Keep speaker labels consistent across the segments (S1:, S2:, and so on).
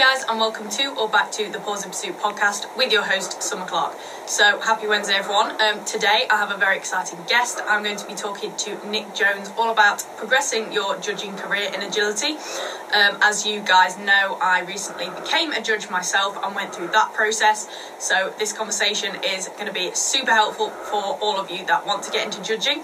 S1: guys, and welcome to or back to the Paws in Pursuit podcast with your host, Summer Clark. So, happy Wednesday, everyone. Um, today, I have a very exciting guest. I'm going to be talking to Nic Jones all about progressing your judging career in agility. Um, as you guys know, I recently became a judge myself and went through that process. So, this conversation is going to be super helpful for all of you that want to get into judging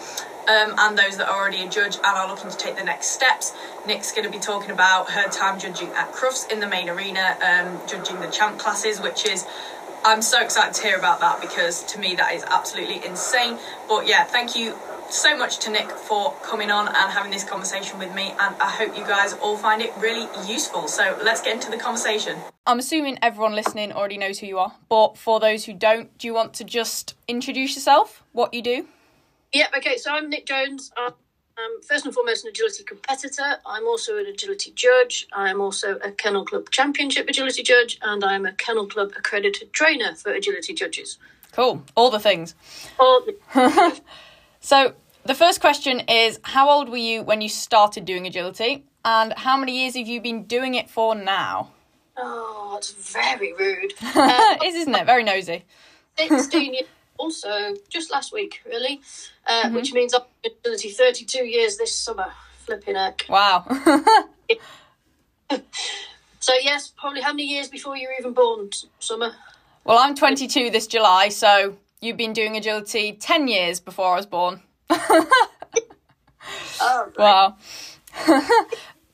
S1: um, and those that are already a judge and are looking to take the next steps. Nic's going to be talking about her time judging at Crufts in the main arena, um, judging the champ classes, which is I'm so excited to hear about that because to me that is absolutely insane. But yeah, thank you so much to Nic for coming on and having this conversation with me, and I hope you guys all find it really useful. So let's get into the conversation. I'm assuming everyone listening already knows who you are, but for those who don't, do you want to just introduce yourself, what you do?
S2: Yep, okay, so I'm Nic Jones. I'm first and foremost an agility competitor. I'm also an agility judge. I'm also a Kennel Club Championship agility judge, and I'm a Kennel Club accredited trainer for agility judges.
S1: Cool, all the things.
S2: All the-
S1: so, the first question is How old were you when you started doing agility, and how many years have you been doing it for now?
S2: oh, it's very rude. Um,
S1: it is, isn't it? Very nosy.
S2: 16 years also just last week, really, uh, which means agility 32 years this summer. Flipping heck.
S1: Wow.
S2: So, yes, probably how many years before you were even born, Summer?
S1: well, I'm 22 this July, so you've been doing agility 10 years before I was born.
S2: Oh.
S1: Wow.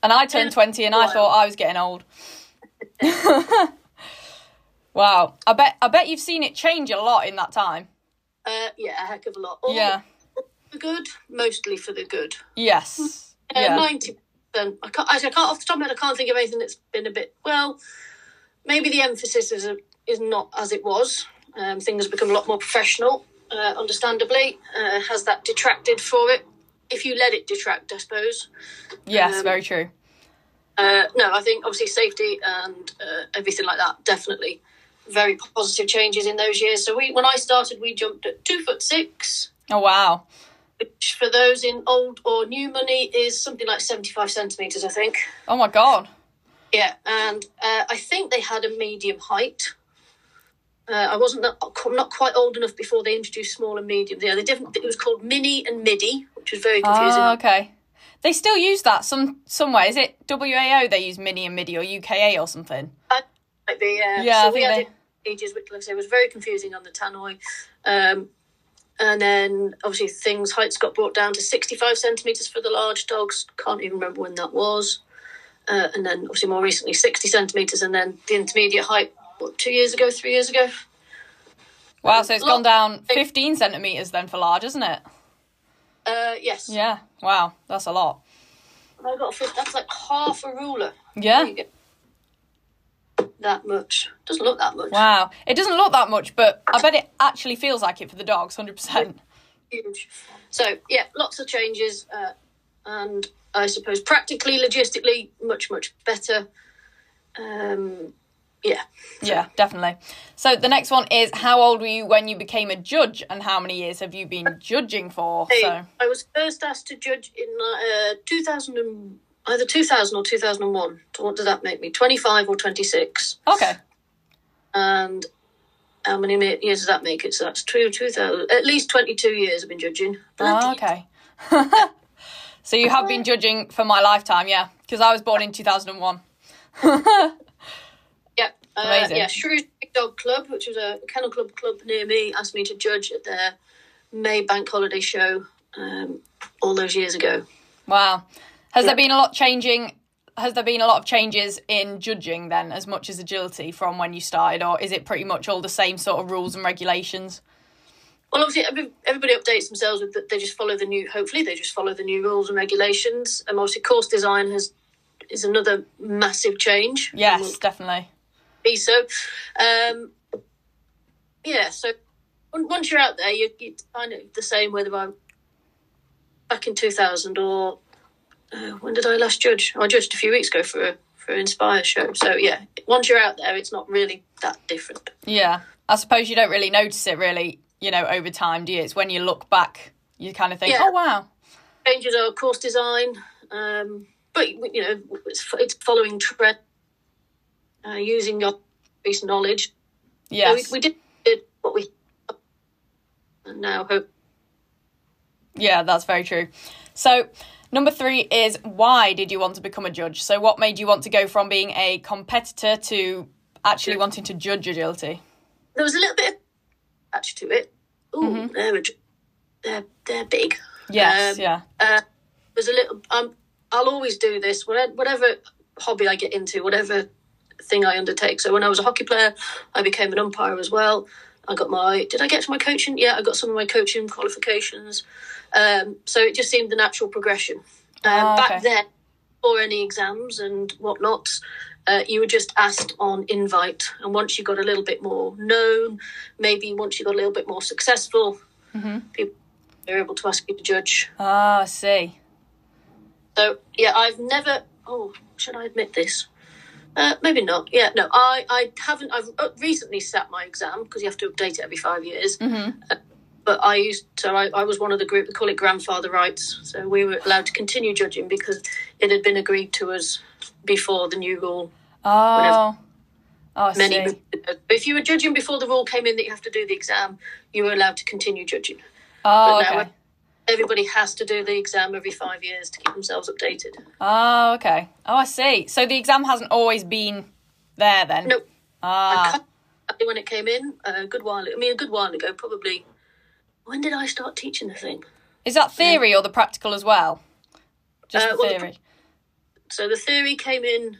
S1: and I turned 20 and I thought I was getting old. wow. I bet I bet you've seen it change a lot in that time.
S2: Uh, yeah, a heck of a lot. All
S1: Yeah.
S2: For the good, mostly for the good.
S1: Yes.
S2: Uh,
S1: Yeah.
S2: Ninety percent. I can't. Actually, I can't off the top of my head. I can't think of anything that's been a bit. Well, maybe the emphasis is is not as it was. Um, things have become a lot more professional. Uh, understandably, uh, has that detracted for it? If you let it detract, I suppose.
S1: Yes,
S2: Um,
S1: very true.
S2: Uh, no, I think obviously safety and uh, everything like that definitely very positive changes in those years. So we, when I started, we jumped at two foot six.
S1: Oh wow.
S2: Which for those in old or new money is something like 75 centimetres, I think.
S1: Oh my god.
S2: Yeah, and uh, I think they had a medium height. Uh, I wasn't not, not quite old enough before they introduced small and medium. Yeah, they different. It was called mini and midi, which was very confusing.
S1: Oh, okay. They still use that some somewhere. Is it WAO they use mini and midi or UKA or something?
S2: Might be, yeah.
S1: Yeah, I
S2: so we
S1: think
S2: had
S1: they-
S2: it ages, which, like I say, was very confusing on the tannoy. Um, and then obviously things heights got brought down to 65 centimetres for the large dogs. Can't even remember when that was. Uh, and then obviously more recently 60 centimetres, and then the intermediate height. What, two years ago, three years ago?
S1: Wow, so it's gone down 15 centimetres then for large, isn't it?
S2: Uh, yes.
S1: Yeah. Wow, that's a lot.
S2: I got a that's like half a ruler.
S1: Yeah.
S2: That much doesn't look that much.
S1: Wow. It doesn't look that much, but I bet it actually feels like it for the dogs, 100%.
S2: Huge. So yeah, lots of changes, uh, and I suppose practically, logistically, much much better. Um, yeah.
S1: Yeah, definitely. So the next one is how old were you when you became a judge and how many years have you been judging for?
S2: Hey,
S1: So
S2: I was first asked to judge in uh, 2000 and either 2000 or 2001. So what does that make me? 25 or 26.
S1: Okay.
S2: And how many years does that make it? So that's two, 2000. At least 22 years I've been judging. Bloody
S1: Oh, okay. so you have been judging for my lifetime, yeah, because I was born in 2001.
S2: Yeah, uh,
S1: Amazing.
S2: yeah. Shrewsbury Dog Club, which was a kennel club club near me, asked me to judge at their May Bank Holiday show um, all those years ago.
S1: Wow. Has there been a lot changing? Has there been a lot of changes in judging then, as much as agility from when you started, or is it pretty much all the same sort of rules and regulations?
S2: Well, obviously, everybody updates themselves with that. They just follow the new. Hopefully, they just follow the new rules and regulations. And obviously, course design has is another massive change.
S1: Yes, definitely.
S2: be so. Um, yeah, so once you're out there, you, you find it the same whether I'm back in 2000 or uh, when did I last judge? I judged a few weeks ago for a for an Inspire show. So yeah, once you're out there, it's not really that different.
S1: Yeah. I suppose you don't really notice it really, you know, over time, do you? It's when you look back, you kind of think,
S2: Yeah.
S1: oh, wow.
S2: Changes are course design, um, but you know it's, it's following trend. uh, using your increased knowledge. So we, we did, did what we and now hope
S1: Yeah, that's very true. So, number three is why did you want to become a judge? So, what made you want to go from being a competitor to actually wanting to judge agility?
S2: there was a little bit of attached to it. Ooh, they're, they're they're big.
S1: Yes,
S2: Um,
S1: yeah.
S2: uh, there's a little. Um, I'll always do this. Whatever, whatever hobby I get into, whatever thing I undertake. So when I was a hockey player, I became an umpire as well. I got my. Did I get to my coaching? Yeah, I got some of my coaching qualifications. Um, so it just seemed the natural progression. Um,
S1: Oh, okay.
S2: Back then, for any exams and whatnot, uh, you were just asked on invite. And once you got a little bit more known, maybe once you got a little bit more successful, people were able to ask you to judge.
S1: Ah, I see.
S2: So yeah, I've never. Oh, should I admit this? Uh, maybe not. Yeah, no, I, I haven't. I've uh, recently sat my exam because you have to update it every five years.
S1: Mm-hmm.
S2: Uh, but I used so I, I was one of the group. We call it grandfather rights. So we were allowed to continue judging because it had been agreed to us before the new rule
S1: Oh, oh I
S2: many.
S1: see.
S2: If you were judging before the rule came in that you have to do the exam, you were allowed to continue judging.
S1: Oh,
S2: but now
S1: okay.
S2: Everybody has to do the exam every five years to keep themselves updated.
S1: Oh, okay. Oh, I see. So the exam hasn't always been there then?
S2: No,
S1: Ah,
S2: when it came in a good while. I mean, a good while ago, probably. When did I start teaching the thing?
S1: is that theory or the practical as well? Just
S2: Uh,
S1: the
S2: well, the
S1: theory.
S2: So the theory came in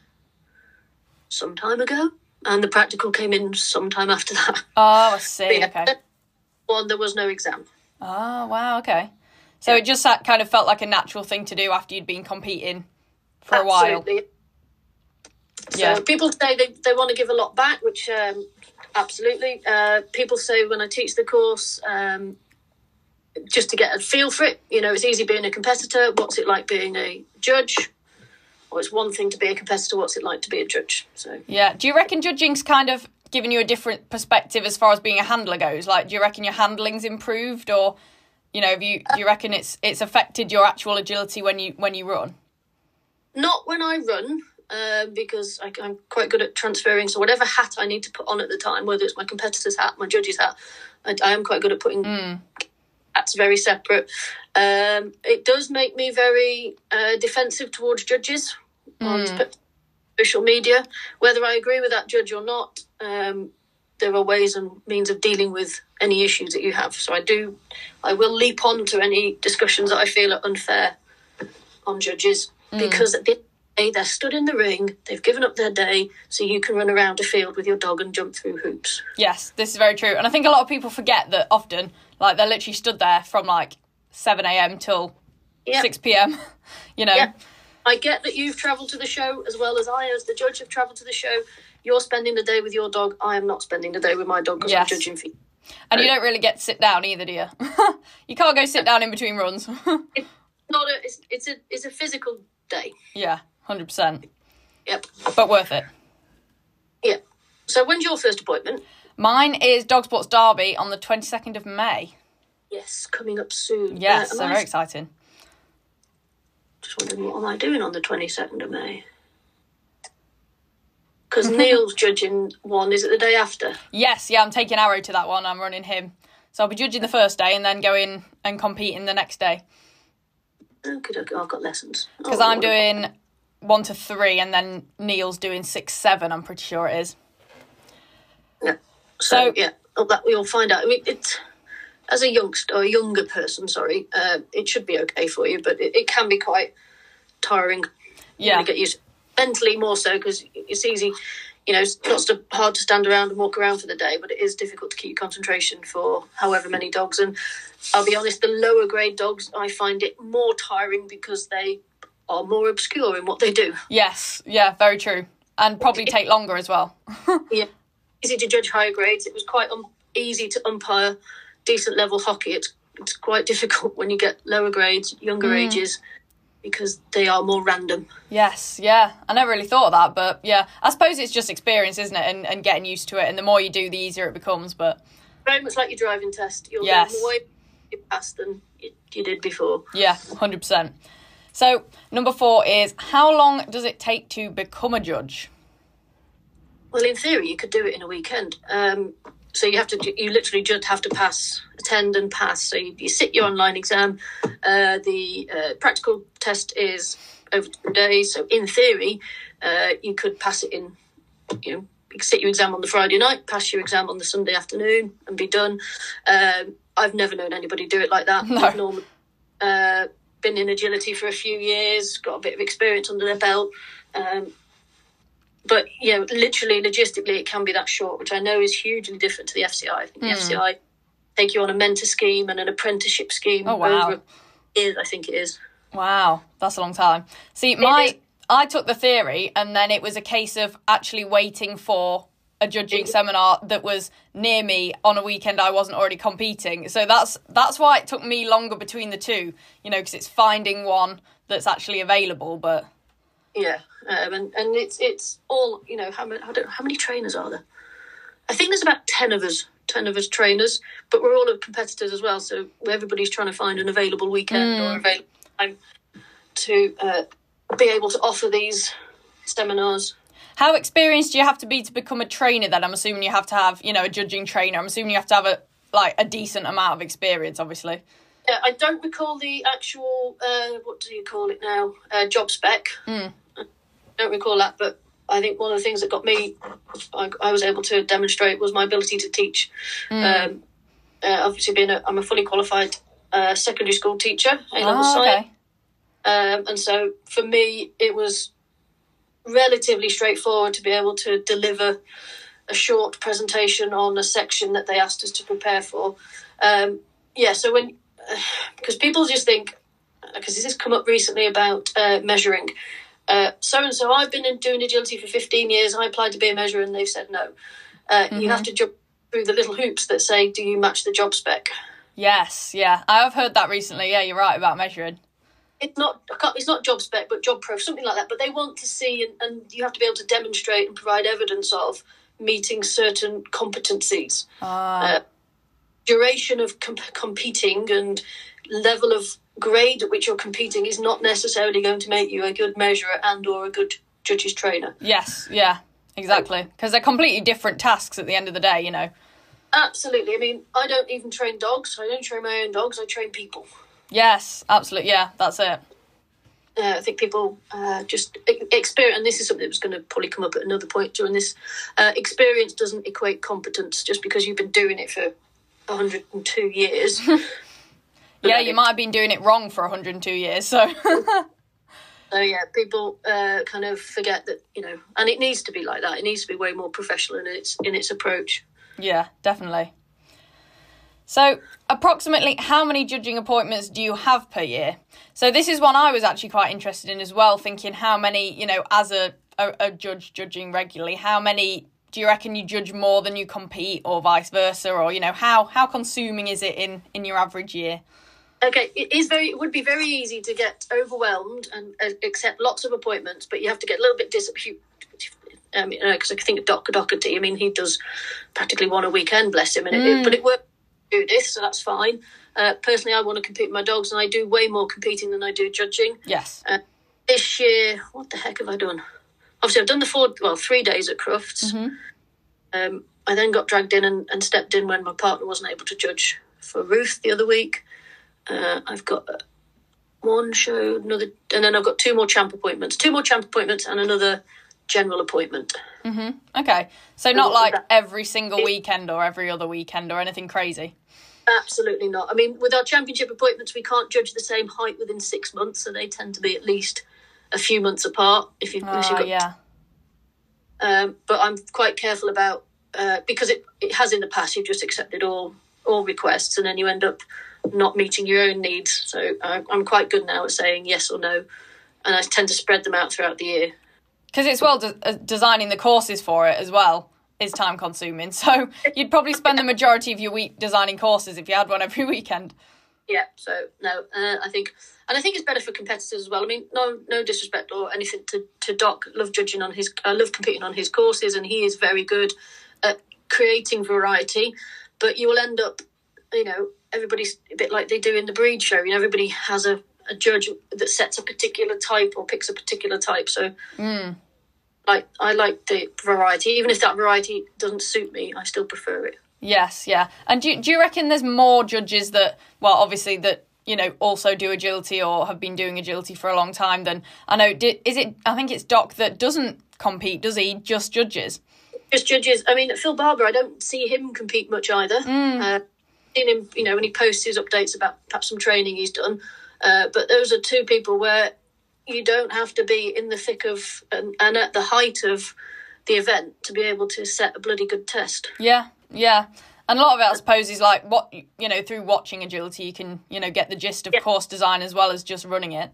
S2: some time ago, and the practical came in some time after that.
S1: Oh, I see.
S2: Yeah.
S1: Okay.
S2: One, there was no exam.
S1: Oh, wow. Okay. So it just kind of felt like a natural thing to do after you'd been competing for a while.
S2: Absolutely. So
S1: Yeah.
S2: people say they, they want to give a lot back, which um, absolutely. Uh, people say when I teach the course, um, just to get a feel for it, you know, it's easy being a competitor. What's it like being a judge? Or it's one thing to be a competitor. What's it like to be a judge? So
S1: Yeah. Do you reckon judging's kind of given you a different perspective as far as being a handler goes? Like, do you reckon your handling's improved, or you know, have you do you reckon it's it's affected your actual agility when you when you run?
S2: not when I run. Uh, because I, I'm quite good at transferring. So whatever hat I need to put on at the time, whether it's my competitor's hat, my judge's hat, I, I am quite good at putting hats very separate. Um, it does make me very uh, defensive towards judges on social media. Whether I agree with that judge or not, um, there are ways and means of dealing with any issues that you have. So I do, I will leap on to any discussions that I feel are unfair on judges mm. because at the day, they're stood in the ring, they've given up their day, so you can run around a field with your dog and jump through hoops.
S1: Yes, this is very true, and I think a lot of people forget that often, like they're literally stood there from like seven a.m. till
S2: Yeah.
S1: six p.m. You know.
S2: Yeah. I get that you've travelled to the show as well as I, as the judge, have travelled to the show. You're spending the day with your dog. I am not spending the day with my dog because
S1: Yes.
S2: I'm judging for you.
S1: And you don't really get to sit down either, do you? you can't go sit down in between runs.
S2: it's Not a, it's, it's a it's a physical day.
S1: yeah, hundred percent.
S2: Yep.
S1: But worth it.
S2: Yeah. So when's your first appointment?
S1: Mine is Dog Sports Derby on the twenty second of May.
S2: Yes, coming up soon.
S1: Yes,
S2: Uh,
S1: so
S2: I-
S1: very exciting.
S2: Just wondering what am I doing on the twenty second of May? Because Neil's judging one. Is it the day after?
S1: Yes, yeah, I'm taking Arrow to that one. I'm running him, so I'll be judging the first day and then going and competing the next day
S2: Okay, okay, I've got lessons.
S1: because
S2: Oh,
S1: I'm doing one to three and then Neil's doing six seven. I'm pretty sure it is.
S2: Yeah. So,
S1: So-
S2: yeah, oh, that we'll find out. I mean, it's as a youngster or a younger person, sorry, uh, it should be okay for you, but it, it can be quite tiring.
S1: Yeah.
S2: wanna get used mentally more so because it's easy. You know, it's not so hard to stand around and walk around for the day, but it is difficult to keep concentration for however many dogs. And I'll be honest, the lower grade dogs, I find it more tiring because they are more obscure in what they do.
S1: Yes, yeah, very true, and probably take longer as well.
S2: yeah, easy to judge higher grades. It was quite um, easy to umpire decent level hockey. It's it's quite difficult when you get lower grades, younger ages, because they are more random.
S1: Yes, yeah. I never really thought of that, but yeah, I suppose it's just experience, isn't it? And, and getting used to it. And the more you do, the easier it becomes. But
S2: Very much like your driving test. You'll
S1: Yes.
S2: more you pass than you, you did before.
S1: yeah, 100%. So, number four is how long does it take to become a judge?
S2: well, in theory, you could do it in a weekend. Um, so you have to, you literally just have to pass, attend and pass. So you, you sit your online exam. Uh, the uh, practical test is over two days. So in theory, uh, you could pass it in, you know, you could sit your exam on the Friday night, pass your exam on the Sunday afternoon, and be done. Um, I've never known anybody do it like that.
S1: No.
S2: I've normally uh, been in agility for a few years, got a bit of experience under their belt. Um, but you know, literally, logistically, it can be that short, which I know is hugely different to the FCI. I think the FCI take you on a mentor scheme and an apprenticeship scheme
S1: Oh, wow.
S2: years. I think it is.
S1: Wow, that's a long time. See, my I took the theory, and then it was a case of actually waiting for a judging seminar that was near me on a weekend I wasn't already competing. So that's that's why it took me longer between the two. You know, because it's finding one that's actually available. But
S2: Yeah, um, and and it's it's all you know. How many I don't, how many trainers are there? I think there's about ten of us, ten of us trainers, but we're all competitors as well. So everybody's trying to find an available weekend or available time to uh, be able to offer these seminars.
S1: how experienced do you have to be to become a trainer? Then I'm assuming you have to have you know a judging trainer. I'm assuming you have to have a like a decent amount of experience, obviously.
S2: Yeah, I don't recall the actual uh, what do you call it now? Uh, job spec. I don't recall that, but I think one of the things that got me, I, I was able to demonstrate was my ability to teach. Um, uh, obviously, being a, I'm a fully qualified uh, secondary school teacher, A level
S1: Oh,
S2: science,
S1: okay.
S2: um, and so for me, it was relatively straightforward to be able to deliver a short presentation on a section that they asked us to prepare for. Um, yeah, so when because people just think because this has come up recently about uh, measuring. So and so, I've been in doing agility for 15 years. I applied to be a measurer, and they've said no. Uh, You have to jump through the little hoops that say, "Do you match the job spec?"
S1: Yes, yeah, I have heard that recently. Yeah, you're right about measuring.
S2: it's not it's not job spec but job pro something like that but they want to see and, and you have to be able to demonstrate and provide evidence of meeting certain competencies
S1: Ah.
S2: uh, duration of com- competing and level of grade at which you're competing is not necessarily going to make you a good measurer and or a good judge's trainer
S1: Yes, yeah, exactly. Because they're completely different tasks at the end of the day, you know.
S2: absolutely i mean i don't even train dogs i don't train my own dogs i train people
S1: Yes, absolutely. Yeah, that's it.
S2: uh, I think people uh, just experience, and this is something that's going to probably come up at another point during this. Uh, experience doesn't equate competence just because you've been doing it for 102 years.
S1: Yeah, you might have been doing it wrong for 102 years, so.
S2: So yeah, people uh, kind of forget that you know, and it needs to be like that. It needs to be way more professional in its in its approach.
S1: yeah, definitely. So, approximately how many judging appointments do you have per year? So, this is one I was actually quite interested in as well, thinking how many, you know, as a, a, a judge judging regularly, how many do you reckon you judge more than you compete or vice versa or you know how how consuming is it in in your average year
S2: Okay, it is very. It would be very easy to get overwhelmed and uh, accept lots of appointments, but you have to get a little bit disappointed. Um, you know, because I think of Doc Doherty. I mean, he does practically one a weekend, bless him. And it, it, but it works to do this, so that's fine. Uh, personally, I want to compete with my dogs, and I do way more competing than I do judging.
S1: yes
S2: This year, what the heck have I done? Obviously, I've done the four, well, three days at Crufts. Um, I then got dragged in and, and stepped in when my partner wasn't able to judge for Ruth the other week. Uh, I've got uh, one show, another, and then I've got two more champ appointments, two more champ appointments, and another general appointment.
S1: okay so not like
S2: that-
S1: every single weekend or every other weekend or anything crazy
S2: Absolutely not. I mean, with our championship appointments, we can't judge the same height within six months, so they tend to be at least a few months apart. If you, you've got
S1: yeah
S2: um, but I'm quite careful about uh, because it, it has in the past. You've just accepted all all requests, and then you end up not meeting your own needs. So I'm quite good now at saying yes or no, and I tend to spread them out throughout the year.
S1: because it's well de- uh, designing the courses for it as well is time consuming so you'd probably spend the majority of your week designing courses if you had one every weekend
S2: Yeah. So no, uh, I think, and I think it's better for competitors as well. I mean, no, no disrespect or anything to to Doc. Love judging on his, I love competing on his courses, and he is very good at creating variety. But you will end up, you know, everybody's a bit like they do in the breed show. You know, everybody has a, a judge that sets a particular type or picks a particular type. So like I like the variety. Even if that variety doesn't suit me, I still prefer it.
S1: Yes, yeah. And do do you reckon there's more judges that well, obviously that you know also do agility or have been doing agility for a long time than I know. Is it? I think it's Doc that doesn't compete, does he? Just judges.
S2: Just judges. I mean, Phil Barber, I don't see him compete much either. Mm. Uh, seen him, you know, when he posts his updates about perhaps some training he's done. Uh, but those are two people where you don't have to be in the thick of and, and at the height of the event to be able to set a bloody good test.
S1: Yeah, yeah. And a lot of it, I suppose, is like what you know through watching agility, you can you know get the gist of yeah. course design as well as just running it.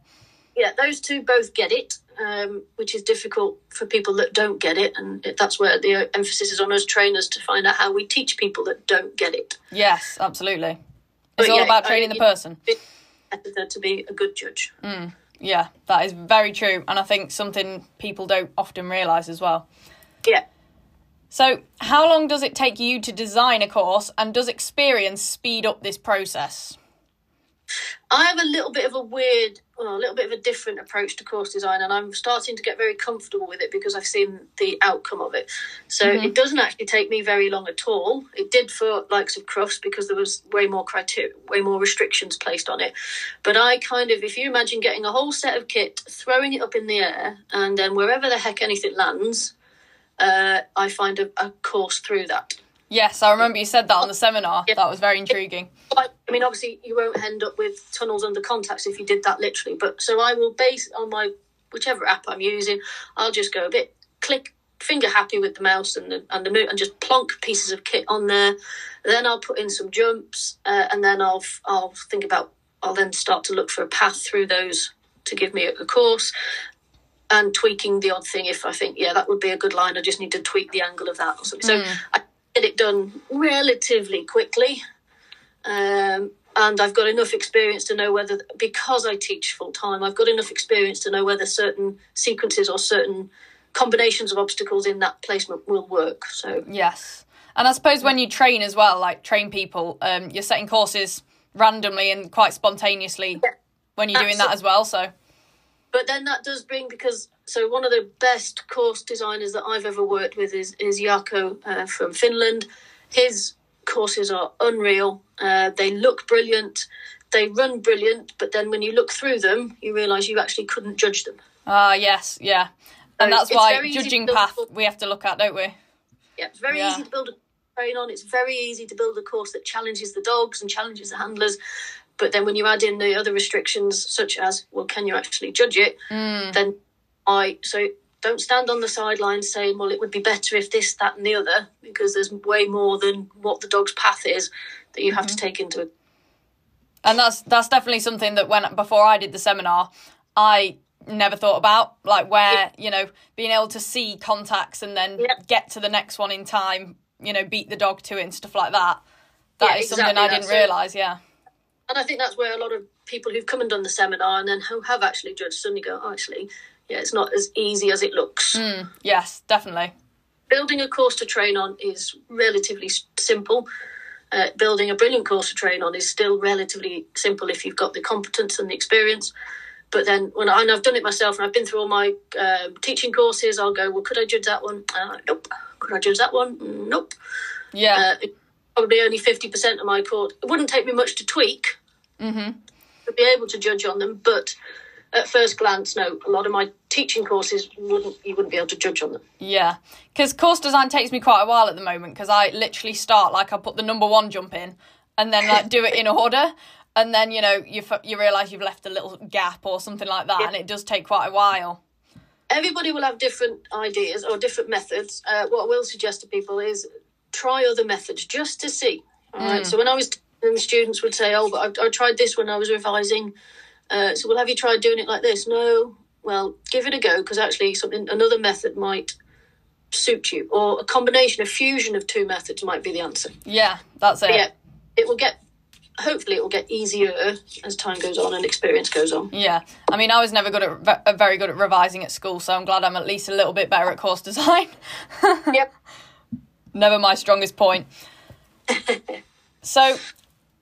S2: Yeah, those two both get it, um, which is difficult for people that don't get it, and that's where the emphasis is on us trainers to find out how we teach people that don't get it.
S1: Yes, absolutely. It's but all yeah, about training I mean, the person.
S2: To be a good judge.
S1: Mm, yeah, that is very true, and I think something people don't often realise as well.
S2: Yeah.
S1: So, how long does it take you to design a course, and does experience speed up this process?
S2: I have a little bit of a weird, well, a little bit of a different approach to course design, and I'm starting to get very comfortable with it because I've seen the outcome of it. So mm-hmm. it doesn't actually take me very long at all. It did for likes of Crufts because there was way more criteria, way more restrictions placed on it. But I kind of, if you imagine getting a whole set of kit, throwing it up in the air, and then wherever the heck anything lands, uh, I find a, a, course through that.
S1: Yes, I remember you said that on the seminar. Yeah. That was very intriguing.
S2: I mean, obviously, you won't end up with tunnels under contacts if you did that literally. But so I will base on my whichever app I'm using. I'll just go a bit click finger happy with the mouse and the and the and just plonk pieces of kit on there. Then I'll put in some jumps, uh, and then I'll I'll think about. I'll then start to look for a path through those to give me a, a course and tweaking the odd thing if I think, yeah, that would be a good line. I just need to tweak the angle of that or something. Mm. So I get it done relatively quickly. Um, and I've got enough experience to know whether, because I teach full time, I've got enough experience to know whether certain sequences or certain combinations of obstacles in that placement will work. So
S1: yes, and I suppose when you train as well, like train people, um, you're setting courses randomly and quite spontaneously yeah. when you're Absolutely. doing that as well. So
S2: but then that does bring because so one of the best course designers that I've ever worked with is is Jaakko uh, from Finland. His courses are unreal. Uh, they look brilliant. They run brilliant, but then when you look through them, you realise you actually couldn't judge them.
S1: Ah, uh, yes, yeah, and so that's why judging path we have to look at, don't we?
S2: Yeah, it's very yeah. easy to build a train on. It's very easy to build a course that challenges the dogs and challenges the handlers. But then when you add in the other restrictions, such as, well, can you actually judge it? Mm. Then I, so don't stand on the sidelines saying, well, it would be better if this, that, and the other, because there's way more than what the dog's path is that you have mm-hmm. to take into account.
S1: And that's that's definitely something that when before I did the seminar, I never thought about like where yeah. you know being able to see contacts and then yeah. get to the next one in time you know beat the dog to it and stuff like that That yeah, is exactly something i didn't realize yeah
S2: and I think that's where a lot of people who've come and done the seminar and then who have actually judged suddenly go, oh, actually, yeah, it's not as easy as it looks.
S1: Mm, yes, definitely.
S2: Building a course to train on is relatively simple. Uh, building a brilliant course to train on is still relatively simple if you've got the competence and the experience. But then when I, and I've done it myself and I've been through all my um, teaching courses, I'll go, well, could I judge that one? Uh, nope. Could I judge that one? Nope.
S1: Yeah. Uh,
S2: probably only 50% of my course. It wouldn't take me much to tweak
S1: mm-hmm.
S2: to be able to judge on them, but at first glance, no, a lot of my teaching courses wouldn't you wouldn't be able to judge on them.
S1: Yeah, because course design takes me quite a while at the moment because I literally start like I put the number one jump in and then like do it in order. And then you know you you realise you've left a little gap or something like that, yeah. and it does take quite a while.
S2: Everybody will have different ideas or different methods. Uh, what I will suggest to people is try other methods just to see. All right. Mm. So when I was and students would say, "Oh, but I, I tried this when I was revising." Uh, so, well, have you tried doing it like this? No. Well, give it a go because actually, something another method might suit you, or a combination, a fusion of two methods might be the answer.
S1: Yeah, that's it. But
S2: yeah, it will get. Hopefully, it will get easier as time goes on and experience goes on.
S1: Yeah, I mean, I was never good at very good at revising at school, so I'm glad I'm at least a little bit better at course design.
S2: yep
S1: never my strongest point. so,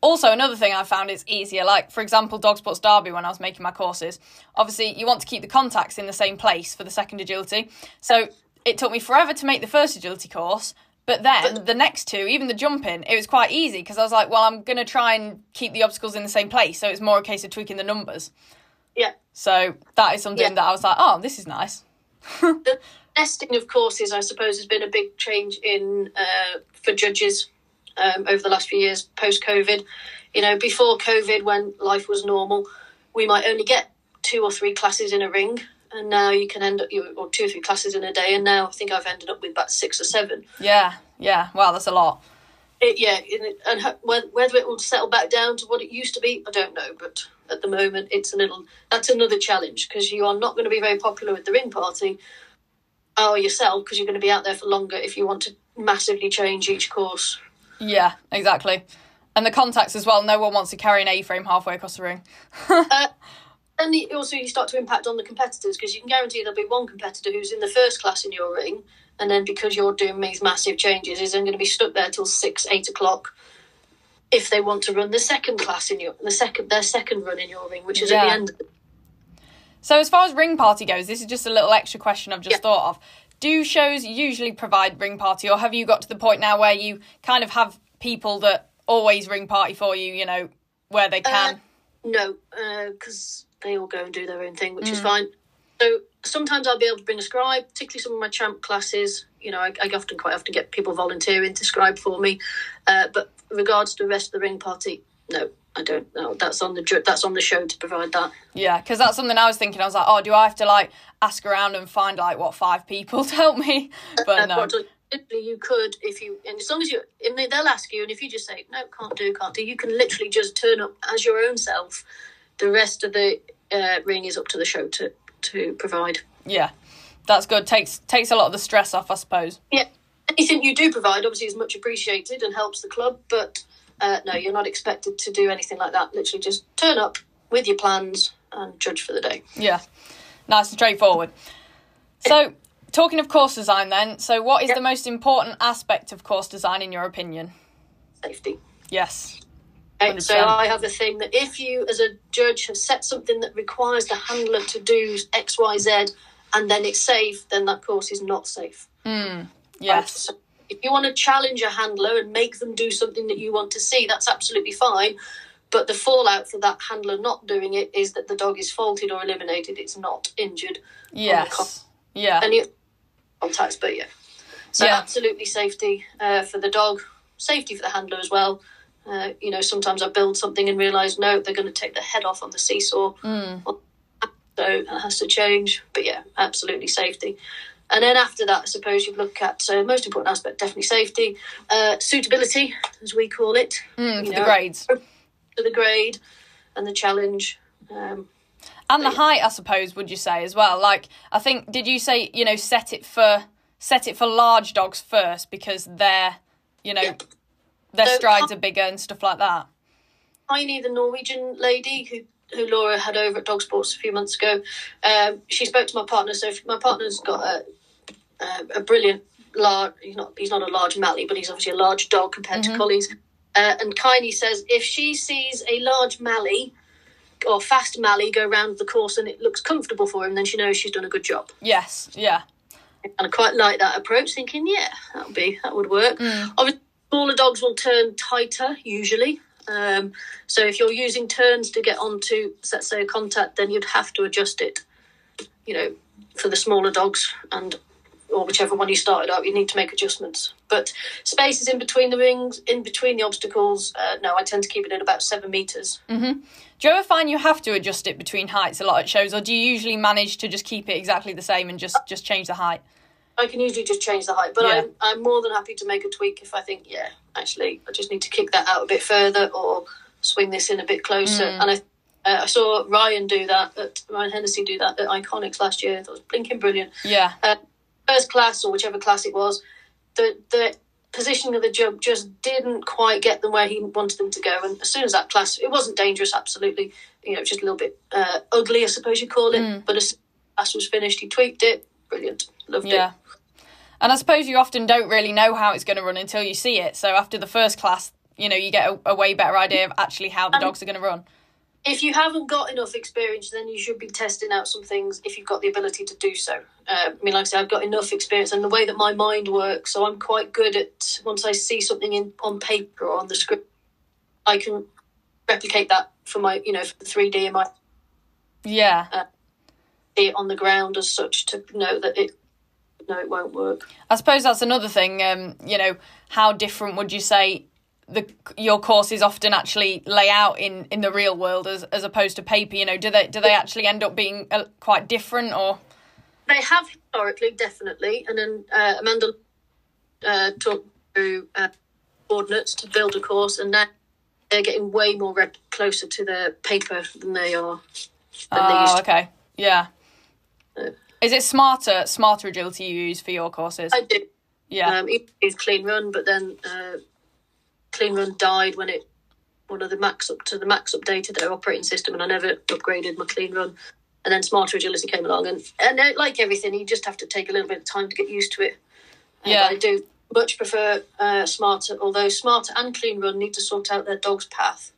S1: also another thing I found is easier. Like for example, Dog Sports Derby when I was making my courses. Obviously, you want to keep the contacts in the same place for the second agility. So it took me forever to make the first agility course. But then the next two, even the jumping, it was quite easy because I was like, well, I'm going to try and keep the obstacles in the same place. So it's more a case of tweaking the numbers.
S2: Yeah.
S1: So that is something
S2: Yeah.
S1: that I was like, oh, this is nice.
S2: The testing of courses, I suppose, has been a big change in uh, for judges um, over the last few years post COVID. You know, before COVID, when life was normal, we might only get two or three classes in a ring, and now you can end up you or two or three classes in a day. And now I think I've ended up with about six or seven.
S1: Yeah, yeah. Wow, that's a lot.
S2: It, yeah, and it- and ho- whe- whether it will settle back down to what it used to be, I don't know. But at the moment, it's a little. That's another challenge because you are not going to be very popular with the ring party, or yourself because you're going to be out there for longer if you want to massively change each course.
S1: Yeah, exactly. And the contacts as well. No one wants to carry an A-frame halfway across the ring.
S2: Uh, and you- also, you start to impact on the competitors because you can guarantee there'll be one competitor who's in the first class in your ring, and then because you're doing these massive changes, is then going to be stuck there till six, eight o'clock. If they want to run the second class in your the second their second run in your ring, which is at
S1: Yeah.
S2: the end.
S1: So as far as ring party goes, this is just a little extra question I've just
S2: Yeah.
S1: thought of. Do shows usually provide ring party, or have you got to the point now where you kind of have people that always ring party for you? You know, where they can.
S2: Uh, no, uh, because they all go and do their own thing, which is mm. fine. So sometimes I'll be able to bring a scribe, particularly some of my champ classes. You know, I, I often quite often get people volunteering to scribe for me. Uh, but regards to the rest of the ring party, no, I don't. know. that's on the that's on the show to provide that.
S1: Yeah, because that's something I was thinking. I was like, oh, do I have to like ask around and find like what five people to help me? But
S2: Uh,
S1: no.
S2: you could if you, and as long as you, they- they'll ask you, and if you just say no, can't do, can't do, you can literally just turn up as your own self. The rest of the uh, ring is up to the show to to provide.
S1: Yeah, that's good. Takes takes a lot of the stress off, I suppose.
S2: Yeah, anything you do provide obviously is much appreciated and helps the club, but uh, no, you're not expected to do anything like that. Literally, just turn up with your plans and judge for the day.
S1: Yeah, nice and straightforward. So, talking of course design, then, so what is
S2: Yep.
S1: the most important aspect of course design in your opinion?
S2: Safety.
S1: Yes.
S2: Okay, so I have a thing that if you, as a judge, have set something that requires the handler to do X, Y, Z, and then it's safe, then that course is not safe.
S1: Yes.
S2: So if you want to challenge a handler and make them do something that you want to see, that's absolutely fine. But the fallout for that handler not doing it is that the dog is faulted or eliminated. It's not injured.
S1: Yes. Yeah.
S2: And you contacts, but yeah. So
S1: Yeah.
S2: absolutely safety uh, for the dog, safety for the handler as well. Uh, you know, sometimes I build something and realise no, they're going to take the head off on the seesaw,
S1: Mm.
S2: so that has to change. But yeah, absolutely safety. And then after that, I suppose you look at so most important aspect definitely safety, uh, suitability as we call it,
S1: Mm,
S2: you
S1: for the grades.
S2: to the grade and the challenge. Um,
S1: And the height, I suppose, would you say as well? Like, I think, did you say, you know, set it for set it for large dogs first because their, you know, their
S2: So-
S1: strides are bigger and stuff like that.
S2: Heine, the Norwegian lady who who Laura had over at Dog Sports a few months ago, um, she spoke to my partner. So my partner's got a a, a brilliant large. He's not he's not a large Mali, but he's obviously a large dog compared to collies. Uh, and Kiney says if she sees a large Mali or fast Mali go round the course and it looks comfortable for him, then she knows she's done a good job.
S1: Yes. Yeah.
S2: And I quite like that approach, thinking, yeah, that would be that would work. Obviously, smaller dogs will turn tighter usually. Um, so if you're using turns to get onto, let's say, a contact, then you'd have to adjust it. You know, for the smaller dogs and or whichever one you started out, you need to make adjustments. But spaces in between the rings, in between the obstacles, uh, no, I tend to keep it at about seven meters.
S1: Do you ever find you have to adjust it between heights a lot at shows, or do you usually manage to just keep it exactly the same and just just change the height?
S2: I can usually just change the height, but
S1: Yeah.
S2: I'm, I'm more than happy to make a tweak if I think, yeah, actually, I just need to kick that out a bit further or swing this in a bit closer. And I, uh, I saw Ryan do that, at, Ryan Hennessy do that at Iconics last year. That was blinking brilliant.
S1: Yeah.
S2: First class or whichever class it was, the the positioning of the jump just didn't quite get them where he wanted them to go. And as soon as that class, it wasn't dangerous, absolutely. You know, just a little bit uh, ugly, I suppose you call it. But as soon as class was finished, he tweaked it. Brilliant, loved
S1: Yeah.
S2: it.
S1: And I suppose you often don't really know how it's going to run until you see it. So after the first class, you know, you get a, a way better idea of actually how the dogs are going to run.
S2: if you haven't got enough experience, then you should be testing out some things if you've got the ability to do so. Uh, I mean, like I said, I've got enough experience and the way that my mind works, so I'm quite good at once I see something in on paper or on the script, I can replicate that for my, you know, for 3D in my
S1: Yeah.
S2: See it on the ground as such to know that it, no, it won't work.
S1: I suppose that's another thing. Um, you know, how different would you say the your courses often actually lay out in, in the real world as as opposed to paper? You know, do they do they actually end up being uh, quite different or?
S2: They have historically, definitely, and then uh, Amanda uh, talked through uh, coordinates to build a course, and now they're getting way more rep- closer to the paper than they are. Than they used
S1: Oh,
S2: to.
S1: okay. Yeah. Is it smarter smarter agility you use for your courses?
S2: I do.
S1: Yeah.
S2: Um, it is Clean Run, but then uh, Clean Run died when it one of the Macs up to the Macs updated their operating system, and I never upgraded my Clean Run. And then Smarter Agility came along, and and uh, like everything, you just have to take a little bit of time to get used to it. Uh,
S1: Yeah.
S2: I do much prefer uh, Smarter, although Smarter and Clean Run need to sort out their dog's path.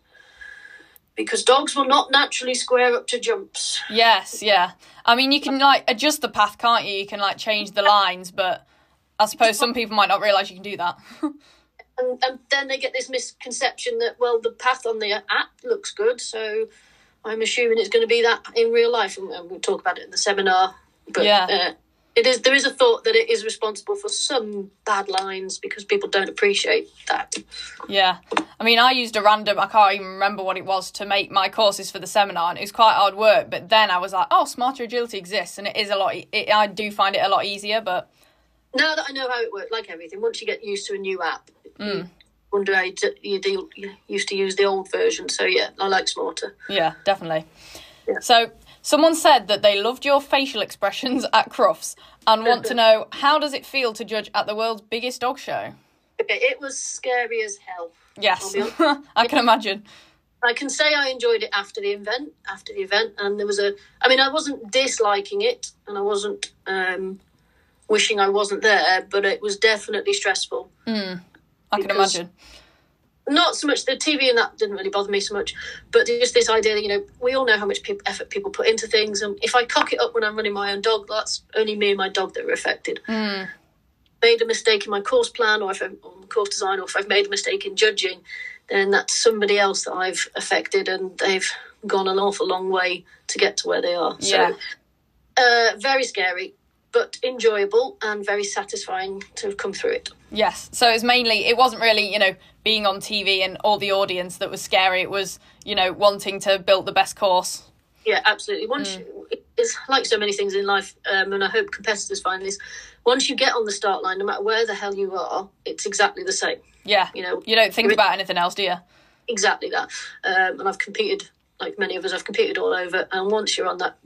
S2: Because dogs will not naturally square up to jumps.
S1: Yes, yeah. I mean, you can like adjust the path, can't you? You can like change the lines, but I suppose some people might not realize you can do that.
S2: and, and then they get this misconception that well the path on the app looks good so i'm assuming it's going to be that in real life and, and we'll talk about it in the seminar but
S1: Yeah.
S2: uh, it is there is a thought that it is responsible for some bad lines because people don't appreciate that
S1: yeah. I mean, I used a random, I can't even remember what it was to make my courses for the seminar, and it was quite hard work. But then I was like, oh, smarter agility exists, and it is a lot. It, I do find it a lot easier, but
S2: now that i know how it works like everything once you get used to a new app
S1: Mm.
S2: wonder how you, d- you, deal, you used to use the old version so yeah i like smarter
S1: yeah, definitely.
S2: Yeah.
S1: So, someone said that they loved your facial expressions at Crufts and want to know how does it feel to judge at the world's biggest dog show?
S2: it was scary as hell
S1: Yes,
S2: I'll be honest.
S1: I can imagine.
S2: I can say I enjoyed it after the event. After the event, and there was a. I mean, I wasn't disliking it, and I wasn't um, wishing I wasn't there, but it was definitely stressful.
S1: I can imagine.
S2: Not so much the TV and that didn't really bother me so much, but just this idea that you know we all know how much peop effort people put into things, and if I cock it up when I'm running my own dog, that's only me and my dog that are affected. Made a mistake in my course plan, or if I'm on course design, or if I've made a mistake in judging, then that's somebody else that I've affected, and they've gone an awful long way to get to where they are.
S1: Yeah.
S2: So, uh, very scary, but enjoyable and very satisfying to have come through it.
S1: Yes. So it's mainly it wasn't really, you know, being on TV and all the audience that was scary. It was, you know, wanting to build the best course.
S2: Yeah, absolutely. Once you, it's like so many things in life, um, and I hope competitors find this. Once you get on the start line, no matter where the hell you are, it's exactly the same.
S1: Yeah.
S2: You know,
S1: You don't think about anything else, do you?
S2: exactly that. Um, and I've competed, like many of us, I've competed all over. And once you're on that,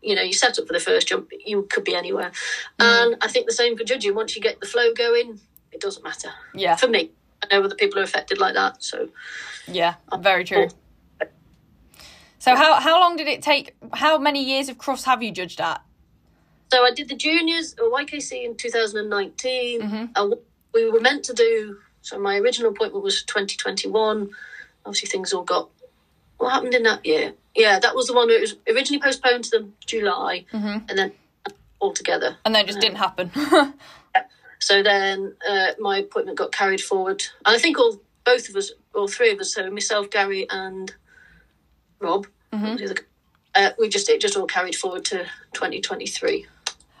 S2: you know, you set up for the first jump, you could be anywhere. And I think the same for judging. Once you get the flow going, it doesn't matter.
S1: Yeah.
S2: For me, I know other people are affected like that. So
S1: Yeah. Very true. So how how long did it take? How many years of Crufts have you judged at?
S2: So I did the juniors at YKC in 2019.
S1: Mm-hmm.
S2: And we were meant to do. So my original appointment was 2021. Obviously, things all got. What happened in that year? Yeah, that was the one that was originally postponed to the July,
S1: Mm-hmm.
S2: and then altogether.
S1: And then it just didn't happen.
S2: So then uh, my appointment got carried forward, and I think all both of us, all three of us, so myself, Gary, and Rob,
S1: Mm-hmm.
S2: what was the other- uh, we just it just all carried forward to 2023.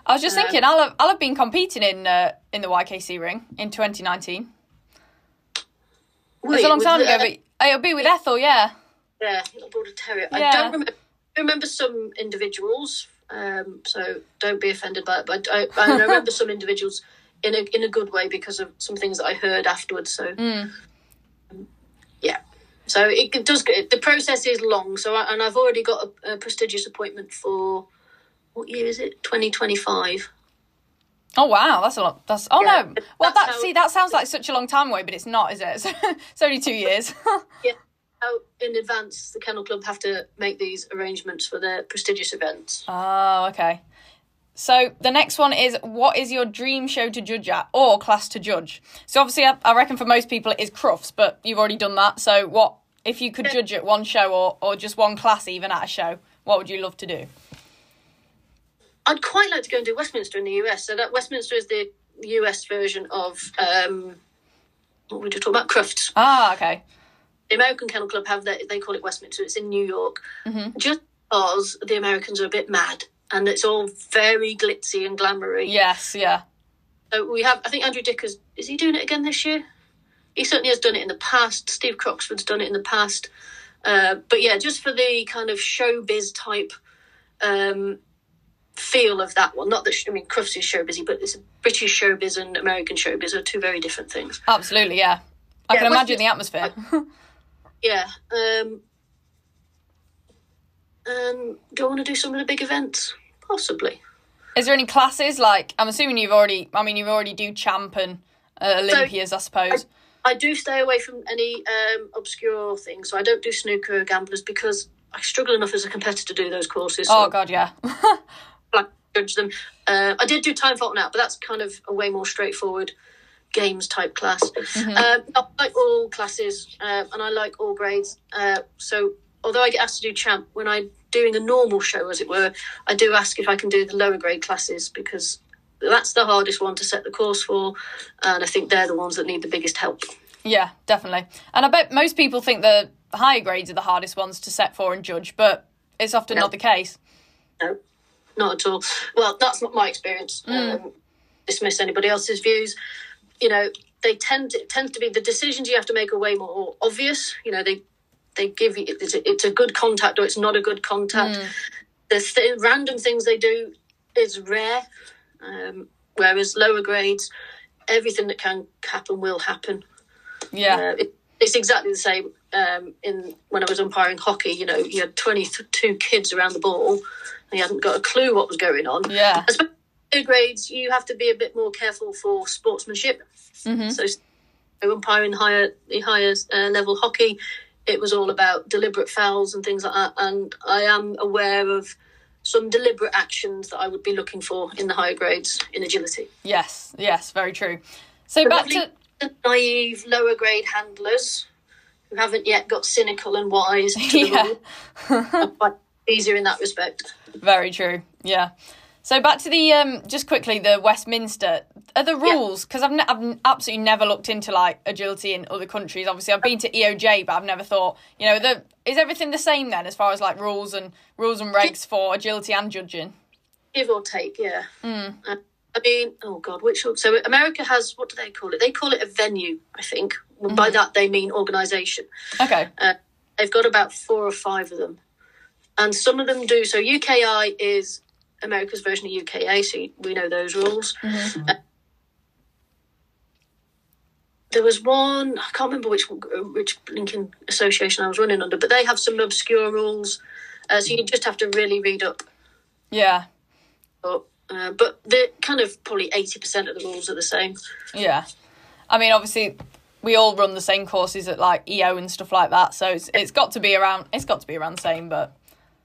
S1: I was just thinking, I'll have, I'll have been competing in uh, in the YKC ring in 2019. It's a long time
S2: the-
S1: ago, but it'll be with Ethel, yeah.
S2: Yeah, border terrier.
S1: Yeah.
S2: I don't remember. I remember some individuals, um, so don't be offended by it. But I, I remember some individuals in a in a good way because of some things that I heard afterwards. So,
S1: Mm.
S2: yeah. So it, it does. The process is long. So I, and I've already got a, a prestigious appointment for what year is it? Twenty twenty five.
S1: Oh wow, that's a lot. That's oh
S2: Yeah,
S1: no. Well, that see that sounds like such a long time away, but it's not, is it? It's, it's only two years.
S2: Yeah. How in advance the Kennel Club have to make these arrangements for their prestigious events.
S1: oh, okay. So the next one is what is your dream show to judge at or class to judge? So obviously, I, I reckon for most people it is Crufts, but you've already done that. So what if you could judge at one show or, or just one class even at a show, what would you love to do?
S2: I'd quite like to go and do Westminster in the US. So that Westminster is the US version of um, what we just talking about Crufts.
S1: Ah, okay.
S2: The American Kennel Club have that they call it Westminster. It's in New York. Just because the Americans are a bit mad and it's all very glitzy and glamoury.
S1: Yes, yeah.
S2: So we have. I think Andrew Dickers is he doing it again this year? He certainly has done it in the past. Steve Croxford's done it in the past. Uh, but yeah, just for the kind of showbiz type um, feel of that one. Not that I mean Crufts is showbizy, but it's British showbiz and American showbiz are two very different things.
S1: Absolutely, yeah. I
S2: Yeah,
S1: can imagine the atmosphere.
S2: Yeah. Um, um, do I want to do some of the big events? Possibly.
S1: Is there any classes like I'm assuming you've already I mean you've already do champ and uh, Olympias, I suppose.
S2: I do stay away from any um, obscure things. So I don't do snooker or gamblers because I struggle enough as a competitor to do those courses.
S1: oh god, yeah.
S2: I judge them. Uh, I did do time fault now, but that's kind of a way more straightforward games type class. Um, I like all classes uh, and I like all grades. Uh, so although I get asked to do champ when I'm doing a normal show, as it were, I do ask if I can do the lower grade classes because that's the hardest one to set the course for, and I think they're the ones that need the biggest help.
S1: yeah, definitely. And I bet most people think the higher grades are the hardest ones to set for and judge, but it's often not the case.
S2: No, not at all. Well, that's not my experience. Um, dismiss anybody else's views. You know, they tend to, it tends to be the decisions you have to make are way more obvious. You know, they they give you it's a, it's a good contact or it's not a good contact. The th- random things they do is rare, um, whereas lower grades, everything that can happen will happen.
S1: Yeah.
S2: Uh, it, it's exactly the same um, in when I was umpiring hockey. You know, you had twenty two kids around the ball, and you hadn't got a clue what was going on.
S1: Yeah.
S2: Especially low grades, you have to be a bit more careful for sportsmanship.
S1: Mm-hmm.
S2: So, so umpiring higher the higher uh, level hockey, it was all about deliberate fouls and things like that. And I am aware of some deliberate actions that I would be looking for in the higher grades in agility.
S1: Yes, yes, very true. So back to
S2: naive lower grade handlers who haven't yet got cynical and wise to the
S1: Yeah.
S2: rules are easier in that respect.
S1: Very true. Yeah. So back to the um, just quickly the Westminster. Are the rules because I've, ne- I've absolutely never looked into like agility in other countries. Obviously, I've been to EOJ, but I've never thought you know the is everything the same then as far as like rules and rules and regs for agility and judging.
S2: give or take, yeah. Uh, I mean, oh god, which so America has what do they call it? They call it a venue, I think. Well, By that they mean organisation.
S1: Okay.
S2: Uh, they've got about four or five of them, and some of them do. So UKI is America's version of UKA, so we know those rules. Uh, there was one I can't remember which which Lincoln Association I was running under, but they have some obscure rules, uh, so you just have to really read up
S1: Yeah.
S2: but uh, but the kind of probably eighty percent of the rules are the same.
S1: Yeah. I mean, obviously, we all run the same courses at like EO and stuff like that, so it's it's got to be around. It's got to be around the same, but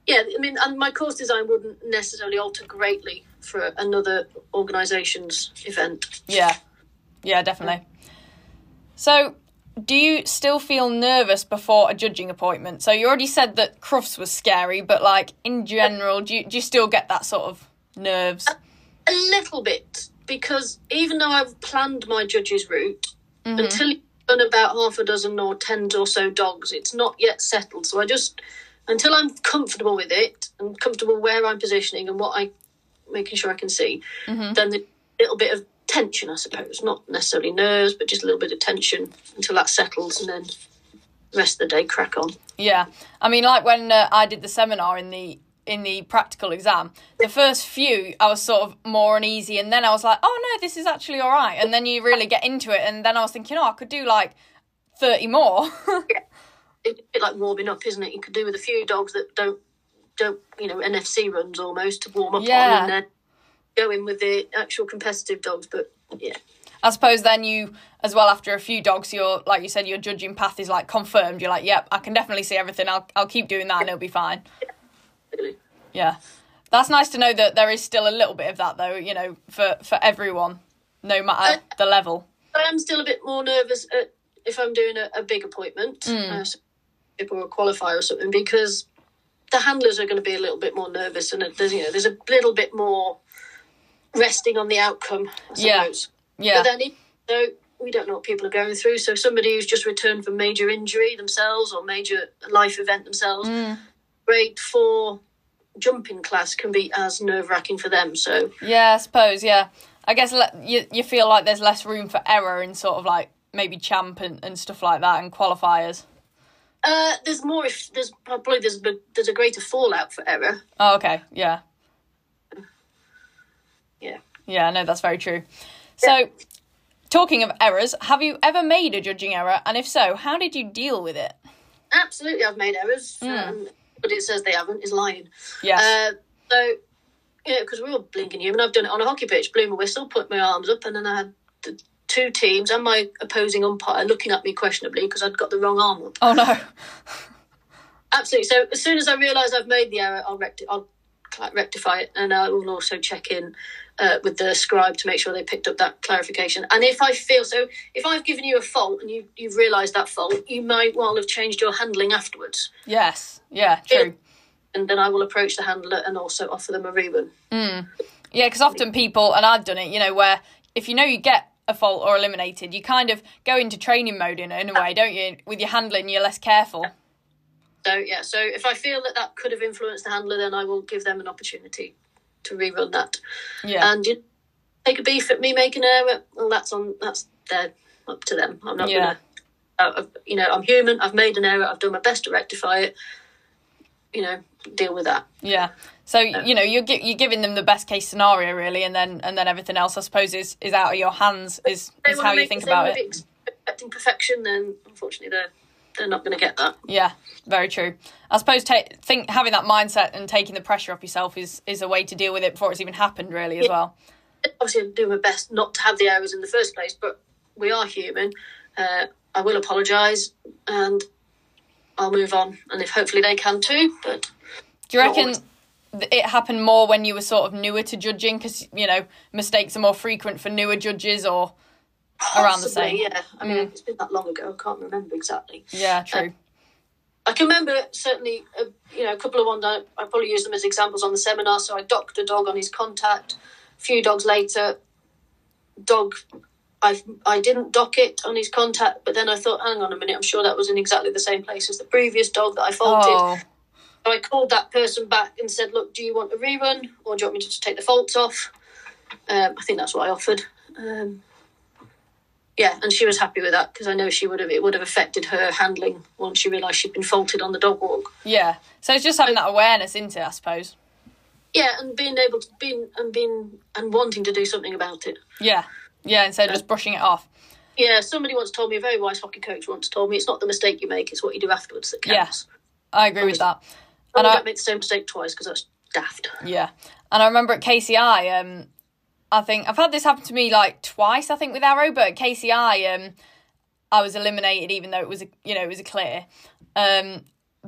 S2: Yeah, I mean, and my course design wouldn't necessarily alter greatly for another organisation's event.
S1: Yeah, yeah, definitely. So, do you still feel nervous before a judging appointment? So you already said that Crufts was scary, but like in general, do you do you still get that sort of nerves?
S2: A little bit because even though I've planned my judge's route, mm-hmm. until you've done about half a dozen or ten or so dogs, it's not yet settled. So I just until I'm comfortable with it and comfortable where I'm positioning and what I making sure I can see, then the little bit of tension, I suppose, not necessarily nerves, but just a little bit of tension until that settles, and then the rest of the day crack on.
S1: Yeah, I mean, like when uh, I did the seminar in the in the practical exam, the first few I was sort of more uneasy, and then I was like, oh no, this is actually all right. And then you really get into it, and then I was thinking, oh, I could do like thirty more.
S2: It's a bit like warming up, isn't it? You could do with a few dogs that don't don't you know NFC runs almost to warm up
S1: Yeah.
S2: on, and then go in with the actual competitive dogs. But yeah,
S1: I suppose then you, as well, after a few dogs, you're like you said, your judging path is like confirmed. You're like, yep, I can definitely see everything. I'll I'll keep doing that, and it'll be fine.
S2: really.
S1: Yeah, that's nice to know that there is still a little bit of that, though. You know, for for everyone, no matter the level.
S2: I am still a bit more nervous at, if I'm doing a, a big appointment. Uh, so or a qualifier or something because the handlers are going to be a little bit more nervous and there's you know there's a little bit more resting on the outcome.
S1: Yeah. Yeah.
S2: But then, so we don't know what people are going through. So somebody who's just returned from major injury themselves or major life event themselves,
S1: Mm.
S2: grade four jumping class can be as nerve wracking for them. So
S1: Yeah, I suppose. Yeah, I guess you you feel like there's less room for error in sort of like maybe champ and, and stuff like that and qualifiers.
S2: Uh, there's more. If there's probably there's a, there's a greater fallout for error.
S1: Oh, okay. Yeah.
S2: Yeah.
S1: Yeah, no, that's very true. So, talking of errors, have you ever made a judging error? And if so, how did you deal with it?
S2: Absolutely, I've made errors. Um, but it says they haven't is lying.
S1: Yeah.
S2: Uh, so, yeah, because we're all blinking human. I've done it on a hockey pitch, blew my whistle, put my arms up, and then I had the two teams and my opposing umpire looking at me questionably because I'd got the wrong arm up.
S1: oh no.
S2: Absolutely. So as soon as I realise I've made the error, I'll, recti- I'll rectify it, and I will also check in uh, with the scribe to make sure they picked up that clarification. And if I feel so, if I've given you a fault and you you've realised that fault, you might well have changed your handling afterwards,
S1: Yes. Yeah. True.
S2: and then I will approach the handler and also offer them a rerun.
S1: Yeah, because often people, and I've done it, you know, where if you know you get a fault or eliminated, you kind of go into training mode in, in a way, don't you? With your handling, you're less careful.
S2: So yeah, so if I feel that that could have influenced the handler, then I will give them an opportunity to rerun that.
S1: Yeah.
S2: And you take a beef at me making an error, well, that's on that's their up to them. I'm not
S1: Yeah.
S2: gonna. Uh, you know, I'm human. I've made an error. I've done my best to rectify it. You know, deal with that.
S1: Yeah. So you know you're gi- you're giving them the best case scenario really, and then and then everything else I suppose is is out of your hands is is how you think about it.
S2: Expecting perfection, then unfortunately they're they're not going to get that.
S1: Yeah, very true. I suppose ta- think having that mindset and taking the pressure off yourself is is a way to deal with it before it's even happened really as well.
S2: Obviously, I'm doing my best not to have the errors in the first place, but we are human. Uh, I will apologise, and I'll move on. And if hopefully they can too, but
S1: Do you reckon it happened more when you were sort of newer to judging because you know mistakes are more frequent for newer judges or around the same?
S2: Yeah, I mean it's been that long ago. I can't remember exactly.
S1: Yeah, true.
S2: I can remember certainly, uh, you know, a couple of ones. I, I probably use them as examples on the seminar. So I docked a dog on his contact. A few dogs later, dog, I I didn't dock it on his contact, but then I thought, hang on a minute, I'm sure that was in exactly the same place as the previous dog that I faulted.
S1: oh,
S2: I called that person back and said, look, do you want a rerun or do you want me to just take the faults off? Um, I think that's what I offered. Um, yeah, and she was happy with that because I know she would have it would have affected her handling once she realised she'd been faulted on the dog walk.
S1: yeah. So it's just having that awareness into, it, I suppose.
S2: Yeah, and being able to being and being and wanting to do something about it.
S1: Yeah, yeah. Instead of just brushing it off.
S2: Yeah, somebody once told me, a very wise hockey coach once told me, it's not the mistake you make, it's what you do afterwards that
S1: Yeah.
S2: counts.
S1: I agree with that.
S2: And
S1: And
S2: I
S1: I-
S2: make the same mistake twice because that's daft.
S1: Yeah, and I remember at KCI, um, I think I've had this happen to me like twice. I think with Arrow, but at KCI, um, I was eliminated even though it was a you know it was a clear. Um,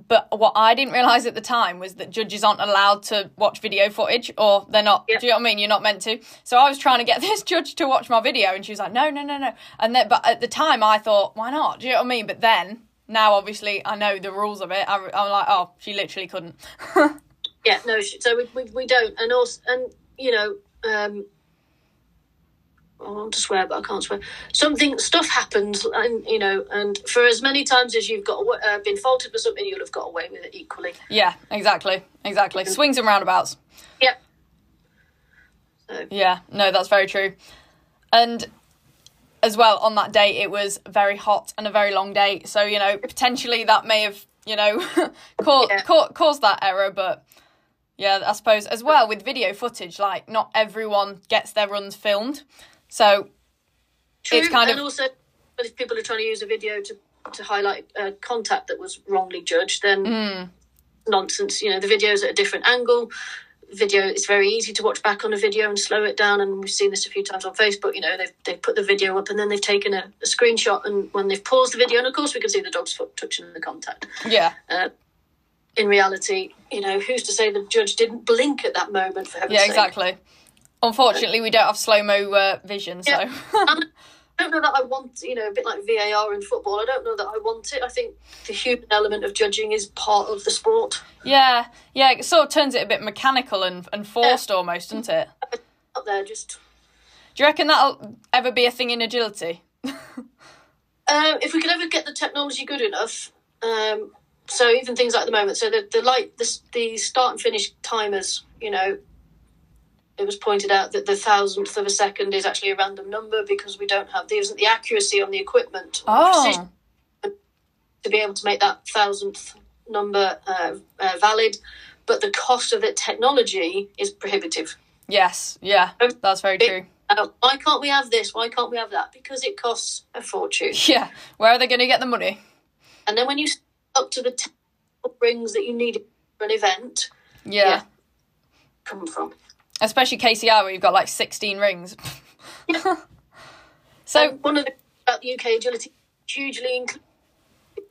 S1: but what I didn't realise at the time was that judges aren't allowed to watch video footage, or they're not.
S2: Yep.
S1: Do you know what I mean? You're not meant to. So I was trying to get this judge to watch my video, and she was like, "No, no, no, no." And then, but at the time, I thought, "Why not?" Do you know what I mean? But then now, obviously, I know the rules of it. I, I'm like, "Oh, she literally couldn't."
S2: Yeah, no, so we, we, we don't. And also, and, you know, um, I want to swear, but I can't swear. Something, stuff happens, and, you know, and for as many times as you've got uh, been faulted for something, you'll have got away with it equally.
S1: yeah, exactly, exactly. Swings and roundabouts.
S2: Yep. So,
S1: Yeah, no, that's very true. And as well, on that day, it was very hot and a very long day. So, you know, potentially that may have, you know, caused,
S2: Yeah.
S1: ca- caused that error. But yeah, I suppose as well with video footage, like not everyone gets their runs filmed. So,
S2: true.
S1: It's kind
S2: and
S1: of-
S2: also, but if people are trying to use a video to, to highlight a contact that was wrongly judged, then
S1: Hmm.
S2: nonsense. You know, the video's at a different angle. Video, it's very easy to watch back on a video and slow it down. And we've seen this a few times on Facebook. You know, they've, they've put the video up and then they've taken a, a screenshot. And when they've paused the video, and of course, we can see the dog's foot touching the contact.
S1: yeah,
S2: In reality, you know, who's to say the judge didn't blink at that moment for
S1: yeah,
S2: sake?
S1: exactly. Unfortunately, we don't have slow mo uh, vision. So,
S2: Yeah. I don't know that I want, you know, a bit like VAR in football. I don't know that I want it. I think the human element of judging is part of the sport.
S1: Yeah, yeah, it sort of turns it a bit mechanical and, and forced almost, doesn't it?
S2: Up there, just
S1: Do you reckon that'll ever be a thing in agility?
S2: Um, if we could ever get the technology good enough, um, so even things like the moment, so the the light, the, the start and finish timers, you know, it was pointed out that the thousandth of a second is actually a random number because we don't have there isn't the accuracy on the equipment or the precision
S1: Oh,
S2: to be able to make that thousandth number uh, uh, valid. But the cost of the technology is prohibitive.
S1: yes, yeah, that's very true.
S2: Uh, why can't we have this? Why can't we have that? Because it costs a fortune.
S1: Yeah, where are they going to get the money?
S2: And then when you up to the t- rings that you need for an event,
S1: Yeah,
S2: Yeah. come from.
S1: Especially KCI where you've got like 16 rings. so,
S2: So one of the about the UK agility hugely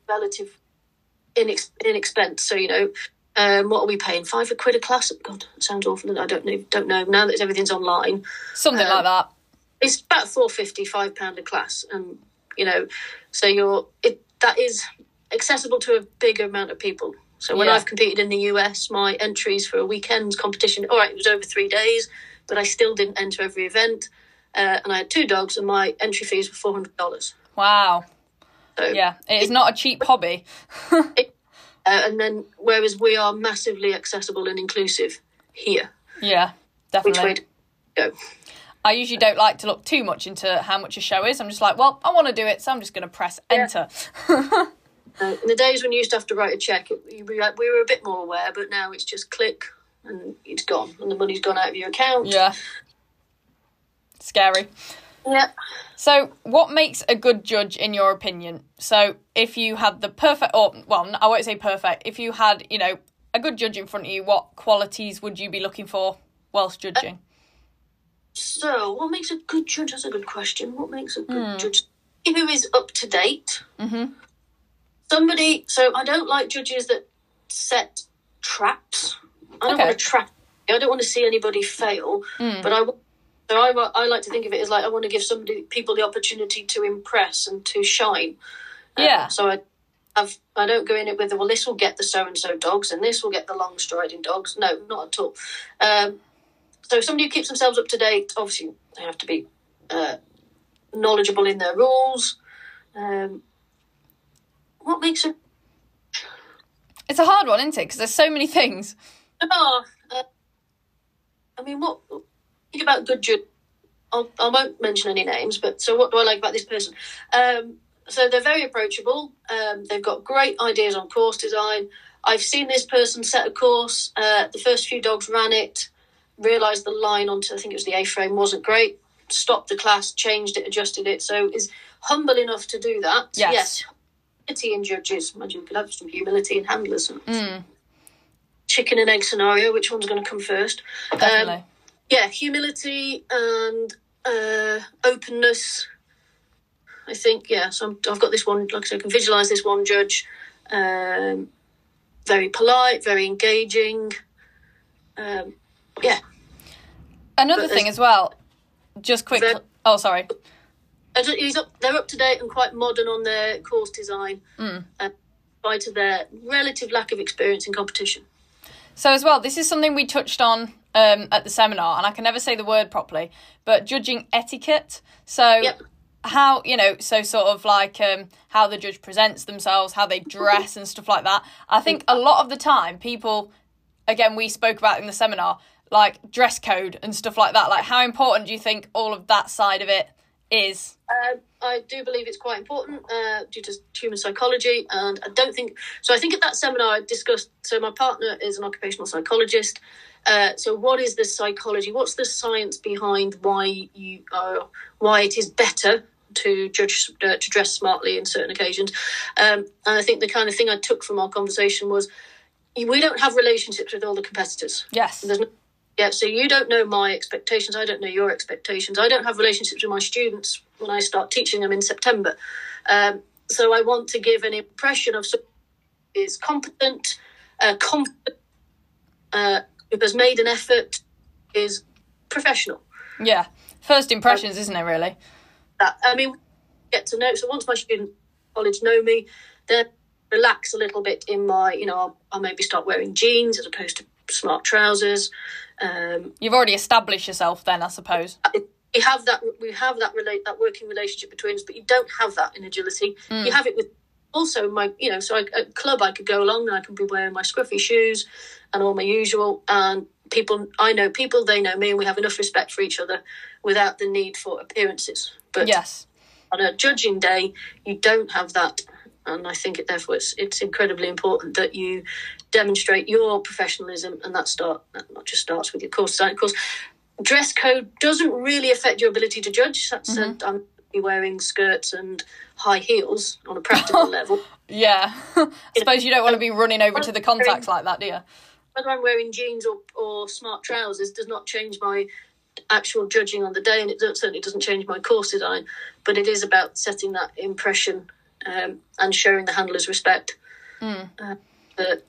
S2: relative in ex- in expense. So you know, um, what are we paying? Five a quid a class? God, that sounds awful. I don't know. Don't know. Now that everything's online,
S1: something
S2: um,
S1: like that.
S2: it's about four fifty, five pound a class, and you know, so you're it that is accessible to a bigger amount of people. So when
S1: Yeah.
S2: I've competed in the US, my entries for a weekend competition, all right, it was over three days, but I still didn't enter every event, uh, and I had two dogs, and my entry fees were four hundred dollars.
S1: Wow.
S2: So
S1: Yeah, it is not a cheap hobby.
S2: uh, and then whereas we are massively accessible and inclusive here,
S1: Yeah,
S2: which way
S1: definitely.
S2: to go?
S1: I usually don't like to look too much into how much a show is. I'm just like, well, I want to do it, so I'm just going to press enter.
S2: Uh, in the days when you used to have to write a check, it, we, were- we were a bit more aware, but now it's just click and it's gone, and the money's gone out of your account.
S1: yeah. Scary.
S2: Yeah.
S1: So, what makes a good judge in your opinion? So, if you had the perfect, or well, I won't say perfect. If you had, you know, a good judge in front of you, what qualities would you be looking for whilst judging?
S2: So, what makes a good judge? That's a good question. What makes a good judge? Who is up to date?
S1: Mhm.
S2: Somebody. So, I don't like judges that set traps. I don't
S1: Okay.
S2: want to trap. I don't want to see anybody fail. But I. So I, I like to think of it as like I want to give somebody people the opportunity to impress and to shine. Uh,
S1: Yeah.
S2: So I have I don't go in it with well this will get the so and so dogs and this will get the long striding dogs. No, not at all. Um, so somebody who keeps themselves up to date, obviously they have to be uh, knowledgeable in their rules. Um, what makes a
S1: It's a hard one, isn't it? Because there's so many things.
S2: oh, uh, I mean, what think about good judge? I'll, I won't mention any names, but so what do I like about this person? Um, so they're very approachable. Um, they've got great ideas on course design. I've seen this person set a course. Uh, the first few dogs ran it, realised the line onto I think it was the A frame wasn't great. Stopped the class, changed it, adjusted it. So is humble enough to do that.
S1: Yes.
S2: Humility in judges. Imagine we could have some humility in handlers.
S1: Mm,
S2: Chicken and egg scenario. Which one's going to come first? Um,
S1: definitely.
S2: yeah, humility and uh, openness. I think yeah. So I'm, I've got this one. Like I said, I can visualize this one judge. Um, very polite, very engaging. Um, yeah,
S1: Another
S2: but
S1: thing as well, just quick.
S2: Very-
S1: Oh, sorry.
S2: I don't- he's up, they're up to date and quite modern on their course design,
S1: Mm.
S2: uh, spite of their relative lack of experience in competition.
S1: So as well, this is something we touched on um, at the seminar, and I can never say the word properly, but judging etiquette. So
S2: Yep.
S1: how you know, so sort of like um, how the judge presents themselves, how they dress, and stuff like that. I think a lot of the time, people, again, we spoke about in the seminar, like dress code and stuff like that. Like, how important do you think all of that side of it is?
S2: Um, I do believe it's quite important uh, due to human psychology, and I don't think so. I think at that seminar I discussed. So my partner is an occupational psychologist. Uh, so what is the psychology? What's the science behind why you uh, why it is better to judge uh, to dress smartly in certain occasions? Um, and I think the kind of thing I took from our conversation was we don't have relationships with all the competitors.
S1: Yes.
S2: There's no, yeah, so you don't know my expectations. I don't know your expectations. I don't have relationships with my students when I start teaching them in September. Um, so I want to give an impression of someone who is competent, uh, confident, uh, who has made an effort, is professional.
S1: Yeah. First impressions, isn't it? Really.
S2: that. I mean, get to know. So once my students college know me, then relax a little bit in my, you know, I'll, I'll maybe start wearing jeans as opposed to smart trousers. Um,
S1: You've already established yourself then, I suppose.
S2: we have that we have that relate that working relationship between us, but you don't have that in agility. You have it with also my you know so I, at club I could go along and I can be wearing my scruffy shoes and all my usual and people I know people they know me and we have enough respect for each other without the need for appearances. But
S1: Yes.
S2: on a judging day, you don't have that, and I think it therefore it's it's incredibly important that you demonstrate your professionalism, and that start that not just starts with your course design. Of course, dress code doesn't really affect your ability to judge. That's uh, I'm be wearing skirts and high heels on a practical level.
S1: Yeah. I suppose you don't want to be running over to the contacts like that, do you?
S2: Whether I'm wearing jeans or, or smart trousers does not change my actual judging on the day, and it certainly doesn't change my course design. But it is about setting that impression um, and showing the handlers respect uh, for,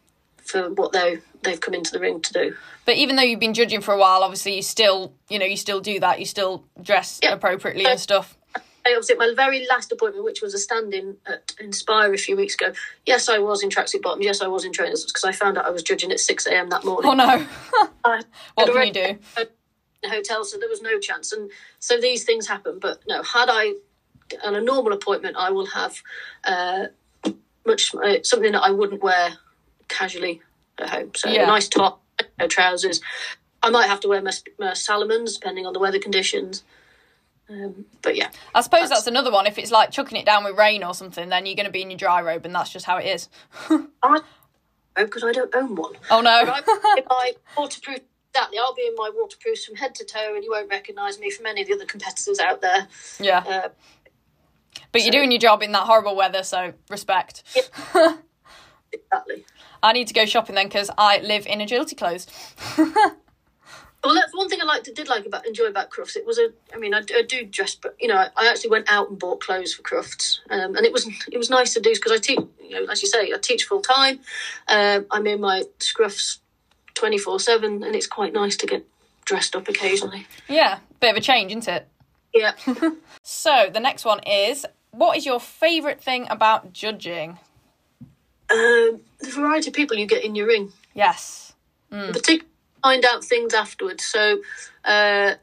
S2: for what they they've come into the ring to do.
S1: But even though you've been judging for a while, obviously you still, you know, you still do that. You still dress
S2: Yeah.
S1: appropriately and stuff.
S2: I was at my very last appointment, which was a stand-in at Inspire a few weeks ago. Yes, I was in tracksuit bottoms. Yes, I was in trainers because I found out I was judging at six a.m. that morning.
S1: Oh no.
S2: I
S1: what can you do?
S2: hotel, so there was no chance. And so these things happen. But no, had I on a normal appointment, I will have uh, much uh, something that I wouldn't wear casually at home. So
S1: Yeah.
S2: a nice top, no trousers. I might have to wear my, my Salomons depending on the weather conditions. Um, but yeah,
S1: I suppose that's another one. If it's like chucking it down with rain or something, then you're going to be in your dry robe, and that's just how it is.
S2: I because I don't own one.
S1: Oh no.
S2: In my waterproof. Exactly, I'll be in my waterproofs from head to toe, and you won't recognise me from any of the other competitors out there.
S1: yeah.
S2: Uh,
S1: But you're doing your job in that horrible weather, so respect.
S2: exactly.
S1: I need to go shopping then because I live in agility clothes.
S2: Well, that's one thing I liked, did like about enjoy about Crufts. It was a, I mean, I, do- I do dress, but you know, I, I actually went out and bought clothes for Crufts, um, and it was it was nice to do because I teach, you know, as you say, I teach full time. Um, I'm in my scruffs twenty four seven, and it's quite nice to get dressed up occasionally.
S1: Yeah, bit of a change, isn't it?
S2: Yeah,
S1: So the next one is what is your favourite thing about judging?
S2: Um, the variety of people you get in your ring.
S1: Yes.
S2: particularly find out things afterwards. So, uh,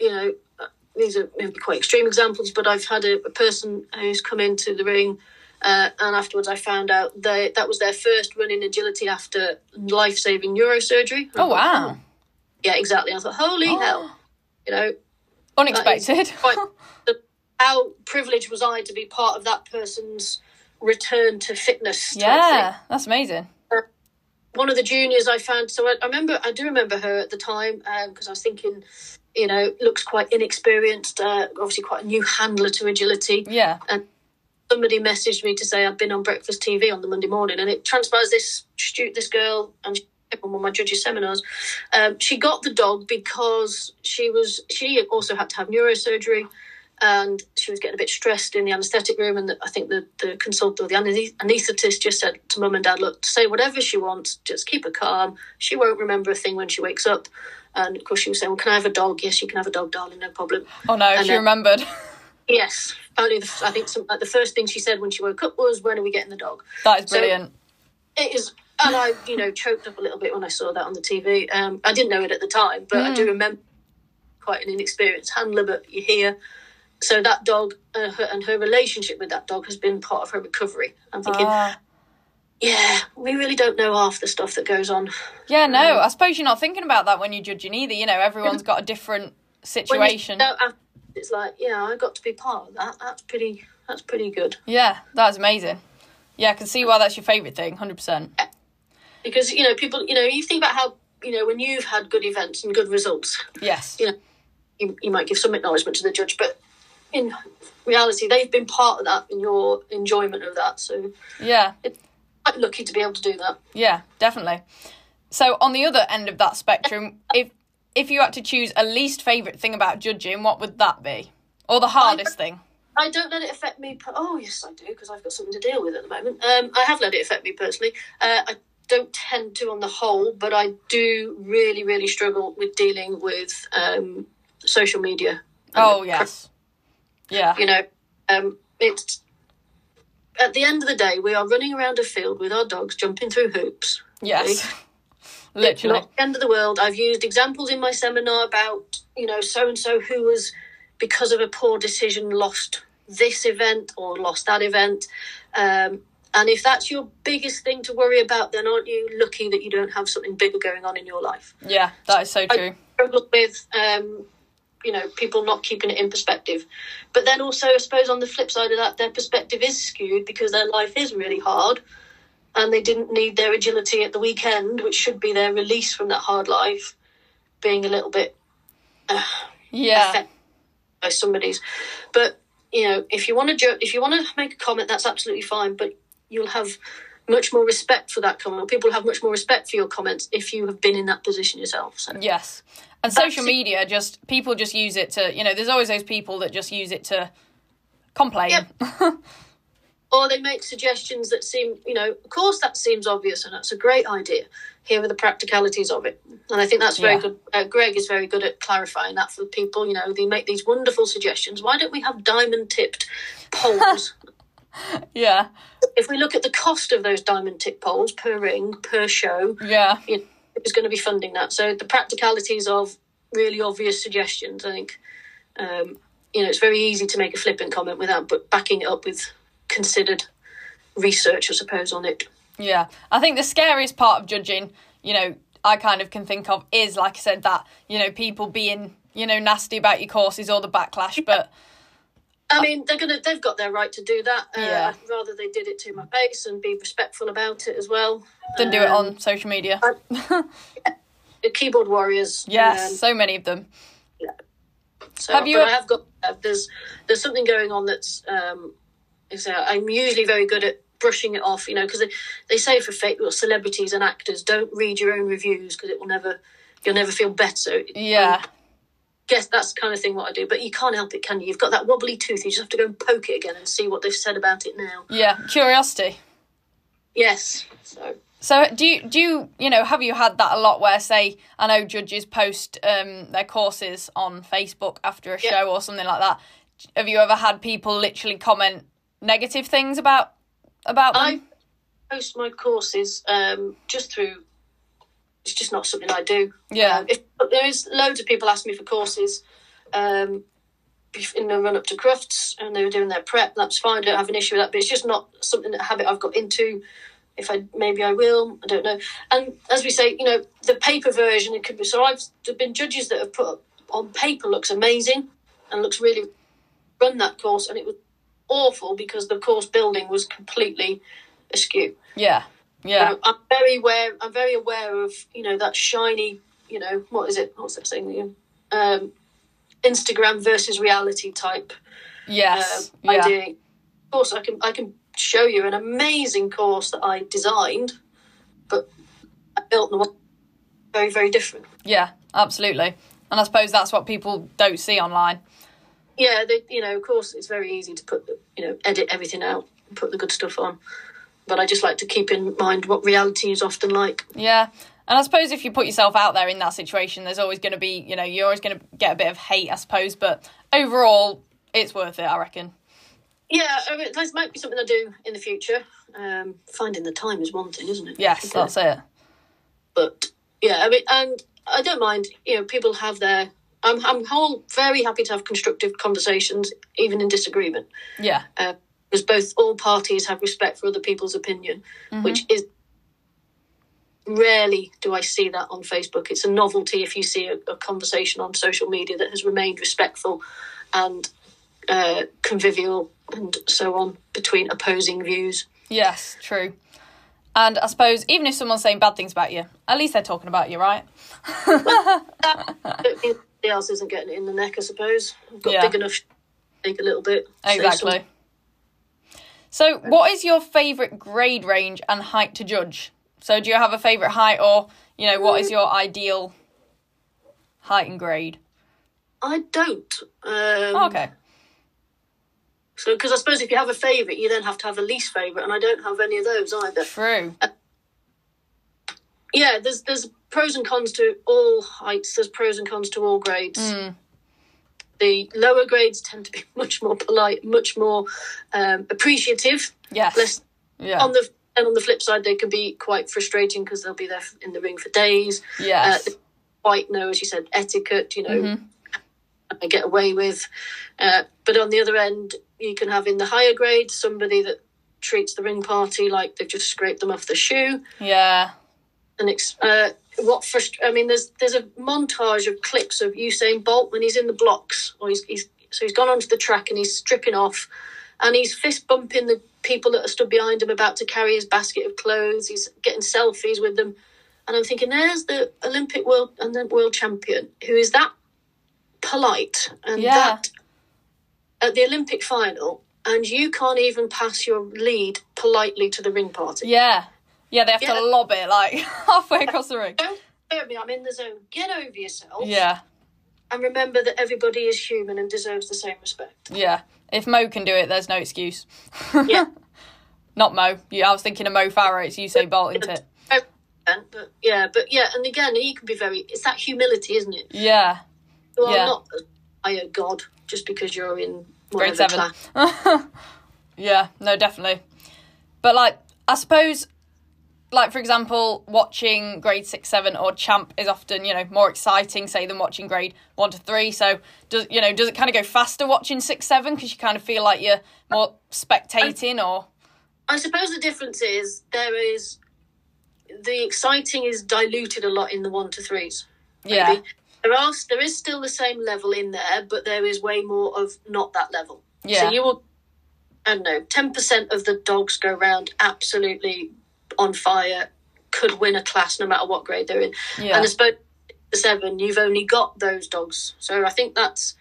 S2: you know, uh, these are maybe quite extreme examples, but I've had a, a person who's come into the ring, uh, and afterwards I found out that that was their first run in agility after life saving neurosurgery.
S1: Oh wow.
S2: Yeah, exactly. I thought, holy hell, you know,
S1: Unexpected.
S2: quite how privileged was I to be part of that person's return to fitness?
S1: Yeah, that's amazing.
S2: one of the juniors I found. So I, I remember, I do remember her at the time because I was thinking, you know, looks quite inexperienced. Uh, obviously, quite a new handler to agility.
S1: Yeah.
S2: And somebody messaged me to say I'd been on breakfast TV on the Monday morning, and it transpires this stu- this girl and. She, on one of my judges seminars, um, she got the dog because she was she also had to have neurosurgery, and she was getting a bit stressed in the anaesthetic room. And the, I think the the consultant or the anaesthetist just said to mum and dad, "Look, say whatever she wants, just keep her calm. She won't remember a thing when she wakes up." And of course, she was saying, "Well, can I have a dog? Yes, you can have a dog, darling, no problem."
S1: Oh no,
S2: And
S1: she
S2: then-
S1: remembered.
S2: Yes, apparently, the, I think some, like, the first thing she said when she woke up was, "When are we getting the dog?"
S1: that is
S2: So-
S1: brilliant.
S2: It is, and I, you know, choked up a little bit when I saw that on the TV. Um, I didn't know it at the time, but I do remember quite an inexperienced handler. But you hear, so that dog uh, her, and her relationship with that dog has been part of her recovery. I'm thinking,
S1: Ah.
S2: yeah, we really don't know half the stuff that goes on.
S1: yeah, no, I suppose you're not thinking about that when you're judging either. You know, everyone's got a different
S2: you
S1: situation.
S2: know it's like, yeah, I got to be part of that. That's pretty. That's pretty good.
S1: Yeah, that's amazing. Yeah, I can see why that's your favourite thing, 100%.
S2: because you know people you know you think about how you know when you've had good events and good results
S1: Yes.
S2: you know you, you might give some acknowledgement to the judge but in reality they've been part of that in your enjoyment of that so
S1: Yeah, it's
S2: quite lucky to be able to do that
S1: yeah, definitely. So on the other end of that spectrum, if if you had to choose a least favourite thing about judging, what would that be? Or the hardest thing?
S2: I don't let it affect me. Per- oh yes, I do because I've got something to deal with at the moment. Um, I have let it affect me personally. Uh, I don't tend to on the whole, but I do really, really struggle with dealing with um, social media.
S1: Oh, yes. Yeah.
S2: You know, um, it's at the end of the day, we are running around a field with our dogs, jumping through hoops.
S1: Yes.
S2: It's
S1: Literally.
S2: not the end of the world. I've used examples in my seminar about, you know, so and so who was, because of a poor decision, lost this event or lost that event. Um, and if that's your biggest thing to worry about, then aren't you lucky that you don't have something bigger going on in your life?
S1: Yeah, that is so true.
S2: I struggle with um, you know people not keeping it in perspective but then also i suppose on the flip side of that their perspective is skewed because their life is really hard and they didn't need their agility at the weekend which should be their release from that hard life being a little bit uh,
S1: Yeah.
S2: by somebody's but you know if you want to jo- if you want to make a comment that's absolutely fine but you'll have much more respect for that comment people have much more respect for your comments if you have been in that position yourself so
S1: Yes. And social
S2: That's-
S1: media just people just use it to you know, there's always those people that just use it to complain.
S2: or they make suggestions that seem, you know, of course that seems obvious and that's a great idea. Here are the practicalities of it, and I think that's very
S1: Yeah.
S2: good. Uh, Greg is very good at clarifying that for people. You know, they make these wonderful suggestions. Why don't we have diamond tipped poles?
S1: yeah.
S2: if we look at the cost of those diamond tipped poles per ring per show,
S1: Yeah.
S2: you know, who's going to be funding that? So the practicalities of really obvious suggestions, I think, um, you know, it's very easy to make a flippant comment without but backing it up with considered research, I suppose, on it.
S1: Yeah. I think the scariest part of judging, you know, I kind of can think of is like I said that, you know, people being, you know, nasty about your courses or the backlash, but
S2: I mean, they're gonna they've got their right to do that. Uh,
S1: Yeah.
S2: I'd rather they did it to my face and be respectful about it as well.
S1: then do it
S2: Um,
S1: on social media.
S2: the keyboard warriors.
S1: yes,
S2: um,
S1: so many of them. Yeah.
S2: So,
S1: Have you-
S2: I have got uh, there's there's something going on that's um, is uh, I'm usually very good at brushing it off, you know, because they, they say for fake well, celebrities and actors, don't read your own reviews because it will never you'll never feel better.
S1: Yeah.
S2: Guess that's the kind of thing what I do, but you can't help it, can you? You've got that wobbly tooth. You just have to go and poke it again and see what they've said about it now.
S1: Yeah. Curiosity.
S2: Yes. So
S1: So do you do you you know have you had that a lot where say I know judges post um their courses on Facebook after a
S2: Yeah.
S1: show or something like that. Have you ever had people literally comment negative things about about them?
S2: I post my courses um, just through. It's just not something I do.
S1: Yeah.
S2: Um, if there is loads of people ask me for courses um, in the run up to Crufts, and they were doing their prep. That's fine. I don't have an issue with that. But it's just not something that habit I've got into. If I maybe I will, I don't know. And as we say, you know, the paper version it could be. So I've there've been judges that have put up on paper looks amazing and looks really run that course, and it was awful because the course building was completely askew.
S1: yeah. Yeah.
S2: Um, I'm very aware. I'm very aware of you know that shiny. You know what is it? What's that saying? Um, Instagram versus reality type
S1: yes.
S2: uh,
S1: yeah.
S2: idea. Of course, I can I can show you an amazing course that I designed, but I built them all very very different.
S1: Yeah. Absolutely. And I suppose that's what people don't see online.
S2: Yeah, they, you know, of course, it's very easy to put you know edit everything out and put the good stuff on, but I just like to keep in mind what reality is often like.
S1: Yeah. And I suppose if you put yourself out there in that situation, there's always going to be, you know, you're always going to get a bit of hate, I suppose. But overall, it's worth it, I reckon.
S2: Yeah, I mean, this might be something I do in the future. Um, finding the time is one thing, isn't it?
S1: Yes, that's it.
S2: But yeah, I mean, and I don't mind. You know, people have their. I'm I'm whole, very happy to have constructive conversations, even in disagreement,
S1: Yeah.
S2: Because both all parties have respect for other people's opinion, which is rarely do I see that on Facebook. It's a novelty if you see a, a conversation on social media that has remained respectful and uh, convivial and so on between opposing views.
S1: Yes, true. And I suppose even if someone's saying bad things about you, at least they're talking about you, right?
S2: I don't think anybody else isn't getting it in the neck, I suppose. I've got
S1: Yeah.
S2: big enough take a little bit.
S1: Exactly. So, what is your favourite grade range and height to judge? So, do you have a favourite height, or you know, what is your ideal height and grade?
S2: I don't. Um,
S1: Okay.
S2: So, because I suppose if you have a favourite, you then have to have a least favourite, and I don't have any of those either.
S1: True.
S2: Yeah, there's there's pros and cons to all heights. There's pros and cons to all grades.
S1: Mm.
S2: The lower grades tend to be much more polite, much more um, appreciative.
S1: Yes.
S2: Less
S1: yeah.
S2: on the and on the flip side, they can be quite frustrating because they'll be there in the ring for days.
S1: yes.
S2: Uh, quite know, as you said, etiquette. You know,
S1: Mhm.
S2: I get away with. Uh, but on the other end, you can have in the higher grades somebody that treats the ring party like they've just scraped them off the shoe.
S1: yeah.
S2: And ex- uh, what frust- I mean, there's there's a montage of clips of Usain Bolt when he's in the blocks, or he's, he's so he's gone onto the track and he's stripping off, and he's fist bumping the people that are stood behind him about to carry his basket of clothes. He's getting selfies with them, and I'm thinking, there's the Olympic world and the world champion who is that polite and
S1: Yeah.
S2: that at the Olympic final, and you can't even pass your lead politely to the ring party.
S1: Yeah. Yeah, they have
S2: Yeah.
S1: to lob it like halfway across the ring.
S2: Don't me. I'm in the zone. Get over yourself.
S1: Yeah.
S2: and remember that everybody is human and deserves the same respect.
S1: Yeah. If Mo can do it, there's no excuse.
S2: Yeah.
S1: Not Mo. Yeah, I was thinking of Mo Farah. It's Usain Bolt, isn't it?
S2: But yeah, but yeah, and again, he can be very. It's that humility, isn't it?
S1: Yeah.
S2: You are
S1: Yeah.
S2: not a god just because you're in
S1: Grade seven. Yeah, no, definitely. But like, I suppose, like for example, watching grade six, seven, or champ is often you know more exciting, say, than watching grade one to three. So does you know does it kind of go faster watching six, seven because you kind of feel like you're more spectating or
S2: I suppose the difference is there is the exciting is diluted a lot in the one to threes.
S1: yeah.
S2: There are there is still the same level in there, but there is way more of not that level.
S1: Yeah.
S2: So you will, I don't know, ten percent of the dogs go round absolutely on fire, could win a class no matter what grade they're in.
S1: yeah,
S2: And I suppose the seven, you've only got those dogs. So I think that's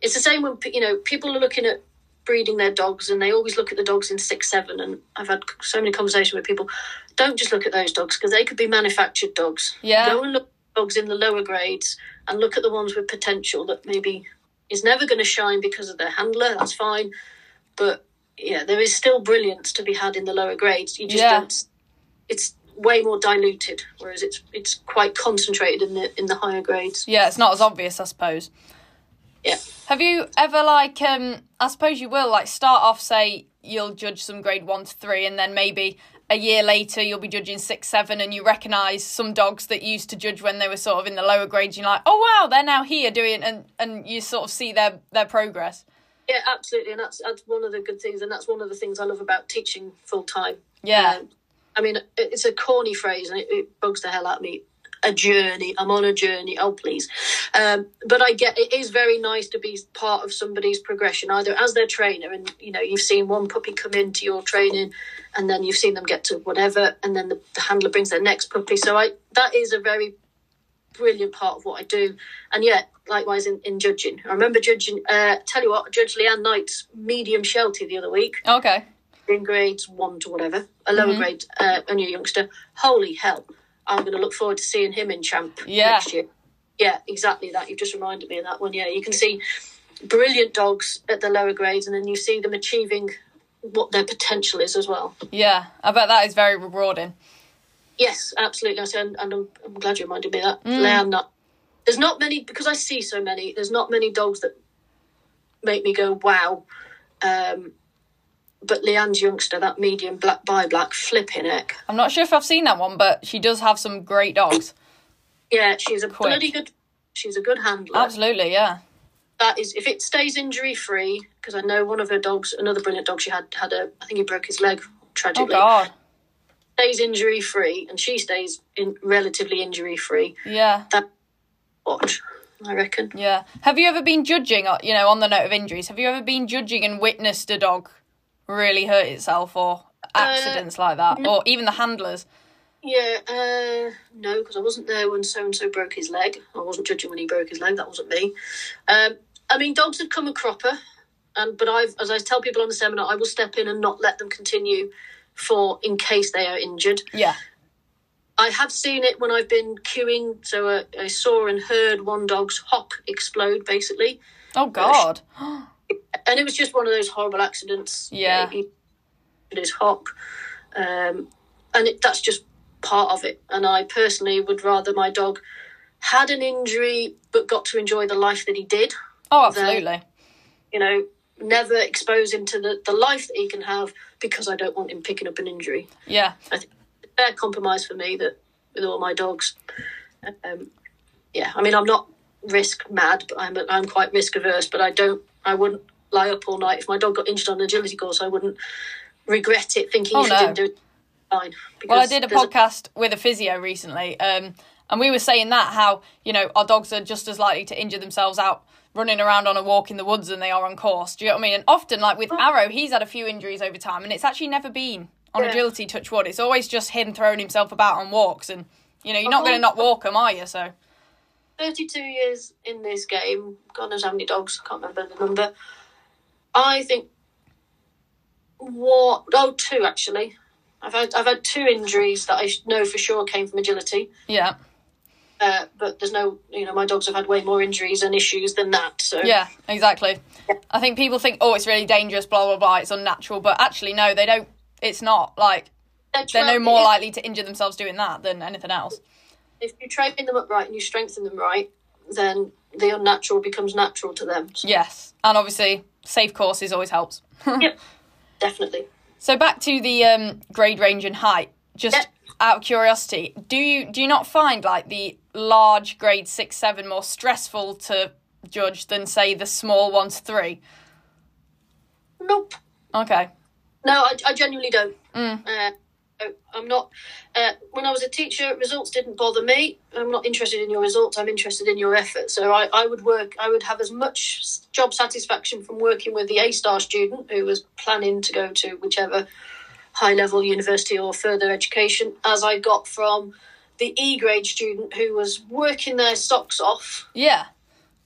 S2: it's the same when you know people are looking at breeding their dogs and they always look at the dogs in six, seven. And I've had so many conversations with people. Don't just look at those dogs because they could be manufactured dogs.
S1: Yeah.
S2: Go and look at dogs in the lower grades and look at the ones with potential that maybe is never going to shine because of their handler. That's fine, but yeah, there is still brilliance to be had in the lower grades. You just
S1: Yeah.
S2: don't. It's way more diluted, whereas it's it's quite concentrated in the in the higher grades.
S1: yeah. It's not as obvious, I suppose.
S2: Yeah.
S1: Have you ever like um I suppose you will like start off say you'll judge some grade 1 to 3 and then maybe a year later you'll be judging 6 7 and you recognize some dogs that you used to judge when they were sort of in the lower grades you're like oh wow they're now here doing and and you sort of see their their progress.
S2: Yeah, absolutely, and that's that's one of the good things, and that's one of the things I love about teaching full time.
S1: Yeah.
S2: Um, I mean, it's a corny phrase, and it, it bugs the hell out of me. A journey. I'm on a journey. Oh, please. Um, but I get it is very nice to be part of somebody's progression, either as their trainer, and you know you've seen one puppy come into your training, and then you've seen them get to whatever, and then the, the handler brings their next puppy. So I that is a very brilliant part of what I do. And yet, likewise in, in judging. I remember judging, uh, tell you what, I judged Leanne Knight's medium Sheltie the other week
S1: Okay.
S2: In grades one to whatever, a lower grade, uh, a youngster. Holy hell. I'm going to look forward to seeing him in Champ
S1: Yeah.
S2: next year. Yeah, exactly that. You've just reminded me of that one. Yeah, you can see brilliant dogs at the lower grades, and then you see them achieving what their potential is as well.
S1: Yeah. I bet that is very rewarding.
S2: Yes, absolutely. I said, and I'm, I'm glad you reminded me of that. Leanne, not, there's not many because I see so many. There's not many dogs that make me go wow. Um, but Leanne's youngster, that medium black by black, flipping heck.
S1: I'm not sure if I've seen that one but she does have some great dogs.
S2: Yeah, she's a
S1: Quick.
S2: bloody good. She's a good handler.
S1: Absolutely, yeah.
S2: That is, if it stays injury free, because I know one of her dogs, another brilliant dog she had, had a, I think he broke his leg
S1: Oh
S2: tragically.
S1: god.
S2: Stays injury free, and she stays in relatively injury free.
S1: Yeah.
S2: That watch, I reckon.
S1: Yeah. Have you ever been judging, uh, you know, on the note of injuries, have you ever been judging and witnessed a dog really hurt itself or accidents like that? Or even the handlers?
S2: Yeah, uh, no, because I wasn't there when so and so broke his leg. I wasn't judging when he broke his leg. That wasn't me. Um, I mean, dogs have come a cropper, and but I've, as I tell people on the seminar, I will step in and not let them continue for in case they are injured.
S1: Yeah.
S2: I have seen it when I've been queuing. So uh, I saw and heard one dog's hock explode, basically,
S1: Oh god.
S2: and it was just one of those horrible accidents.
S1: Yeah.
S2: he his hock, um, and it, that's just part of it. And I personally would rather my dog had an injury but got to enjoy the life that he did.
S1: Oh, absolutely.
S2: you know, never expose him to the, the life that he can have because I don't want him picking up an injury.
S1: Yeah.
S2: I think a fair compromise for me that with all my dogs. Um, yeah, I mean, I'm not risk mad, but I'm I'm quite risk averse. But I don't, I wouldn't lie up all night if my dog got injured on an agility course. I wouldn't regret it thinking
S1: Oh,
S2: if
S1: no.
S2: he didn't do it fine.
S1: Well, I did a podcast with a physio recently, um, and we were saying that how you know our dogs are just as likely to injure themselves out running around on a walk in the woods than they are on course. Do you know what I mean? And often, like with Arrow, he's had a few injuries over time, and it's actually never been on
S2: Yeah.
S1: agility. Touch wood. It's always just him throwing himself about on walks, and you know you're not going to not walk him, are you? So
S2: 32 years in this game. God knows how many dogs. I can't remember the number. I think what? Oh, two actually. I've had I've had two injuries that I know for sure came from agility.
S1: yeah,
S2: Uh, but there's no, you know, my dogs have had way more injuries and issues than that. So
S1: yeah, exactly. I think people think, oh, it's really dangerous, blah blah blah, it's unnatural, but actually, no, they don't. It's not like
S2: they're,
S1: they're no more likely to injure themselves doing that than anything else.
S2: if you train them up right and you strengthen them right, then the unnatural becomes natural to them. So,
S1: Yes, and obviously safe courses always helps.
S2: Yep, definitely.
S1: So back to the um, grade range and height. Just
S2: Yep.
S1: out of curiosity, do you do you not find like the large grade six seven more stressful to judge than say the small ones three?
S2: Nope.
S1: Okay.
S2: No, I, I genuinely don't.
S1: Mm.
S2: Uh, I'm not. Uh, when I was a teacher, results didn't bother me. I'm not interested in your results. I'm interested in your effort. So I, I would work. I would have as much job satisfaction from working with the A star student who was planning to go to whichever high level university or further education as I got from the E grade student who was working their socks off
S1: Yeah.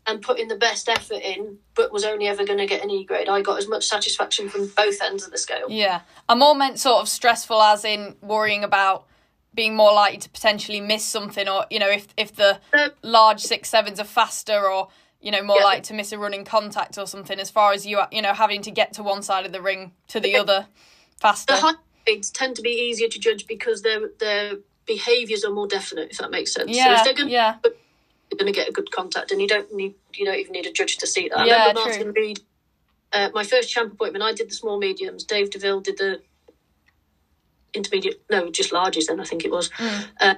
S2: And putting the best effort in, but was only ever going to get an E grade. I got as much satisfaction from both ends of the scale.
S1: Yeah. I'm more meant sort of stressful as in worrying about being more likely to potentially miss something or, you know, if if the
S2: No.
S1: large six sevens are faster or, you know, more
S2: Yeah.
S1: likely to miss a running contact or something as far as you you know, having to get to one side of the ring to the other faster.
S2: The high grades tend to be easier to judge because their their behaviours are more definite. If that makes sense. so
S1: Yeah,
S2: if they're going
S1: yeah.
S2: They're going to get a good contact, and you don't need you don't even need a judge to see that. I
S1: Yeah,
S2: remember
S1: true.
S2: Martin Reed. Uh, my first champ appointment, I did the small mediums. Dave Deville did the intermediate, no, just larges. Then I think it was.
S1: Mm.
S2: Uh,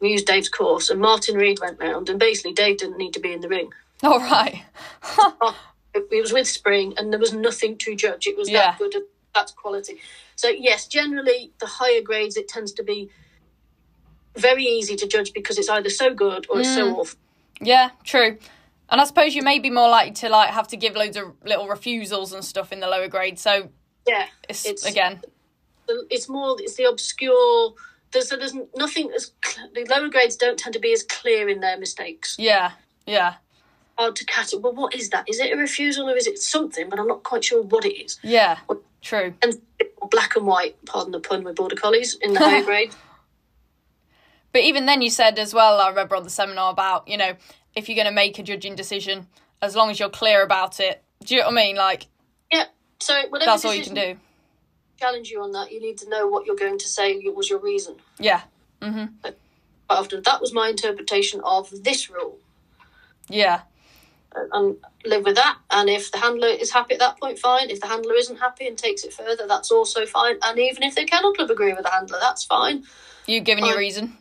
S2: we used Dave's course, and Martin Reed went round, and basically Dave didn't need to be in the ring.
S1: All right.
S2: it, it was with Spring, and there was nothing to judge. It was
S1: Yeah.
S2: that good, of that's quality. So yes, generally the higher grades, it tends to be very easy to judge because it's either so good or it's
S1: Mm.
S2: so awful.
S1: Yeah, true. And I suppose you may be more likely to like have to give loads of little refusals and stuff in the lower grade. So
S2: Yeah,
S1: it's,
S2: It's-
S1: again,
S2: it's more it's the obscure. There's there's nothing as the lower grades don't tend to be as clear in their mistakes.
S1: yeah, yeah,
S2: Hard to catch it. Well, what is that? Is it a refusal or is it something? But I'm not quite sure what it is.
S1: yeah, true.
S2: And black and white, pardon the pun, with border collies in the higher grade.
S1: But even then, you said as well, I remember on the seminar about, you know, if you're going to make a judging decision, as long as you're clear about it. Do you know what I mean? Like,
S2: Yeah. So whatever
S1: that's all you can do.
S2: challenge you on that, you need to know what you're going to say was your reason.
S1: Yeah,
S2: Mhm. But often, that was my interpretation of this rule,
S1: yeah,
S2: and live with that. And if the handler is happy at that point, fine. If the handler isn't happy and takes it further, that's also fine. And even if the kennel club agree with the handler, that's fine.
S1: You giving your reason.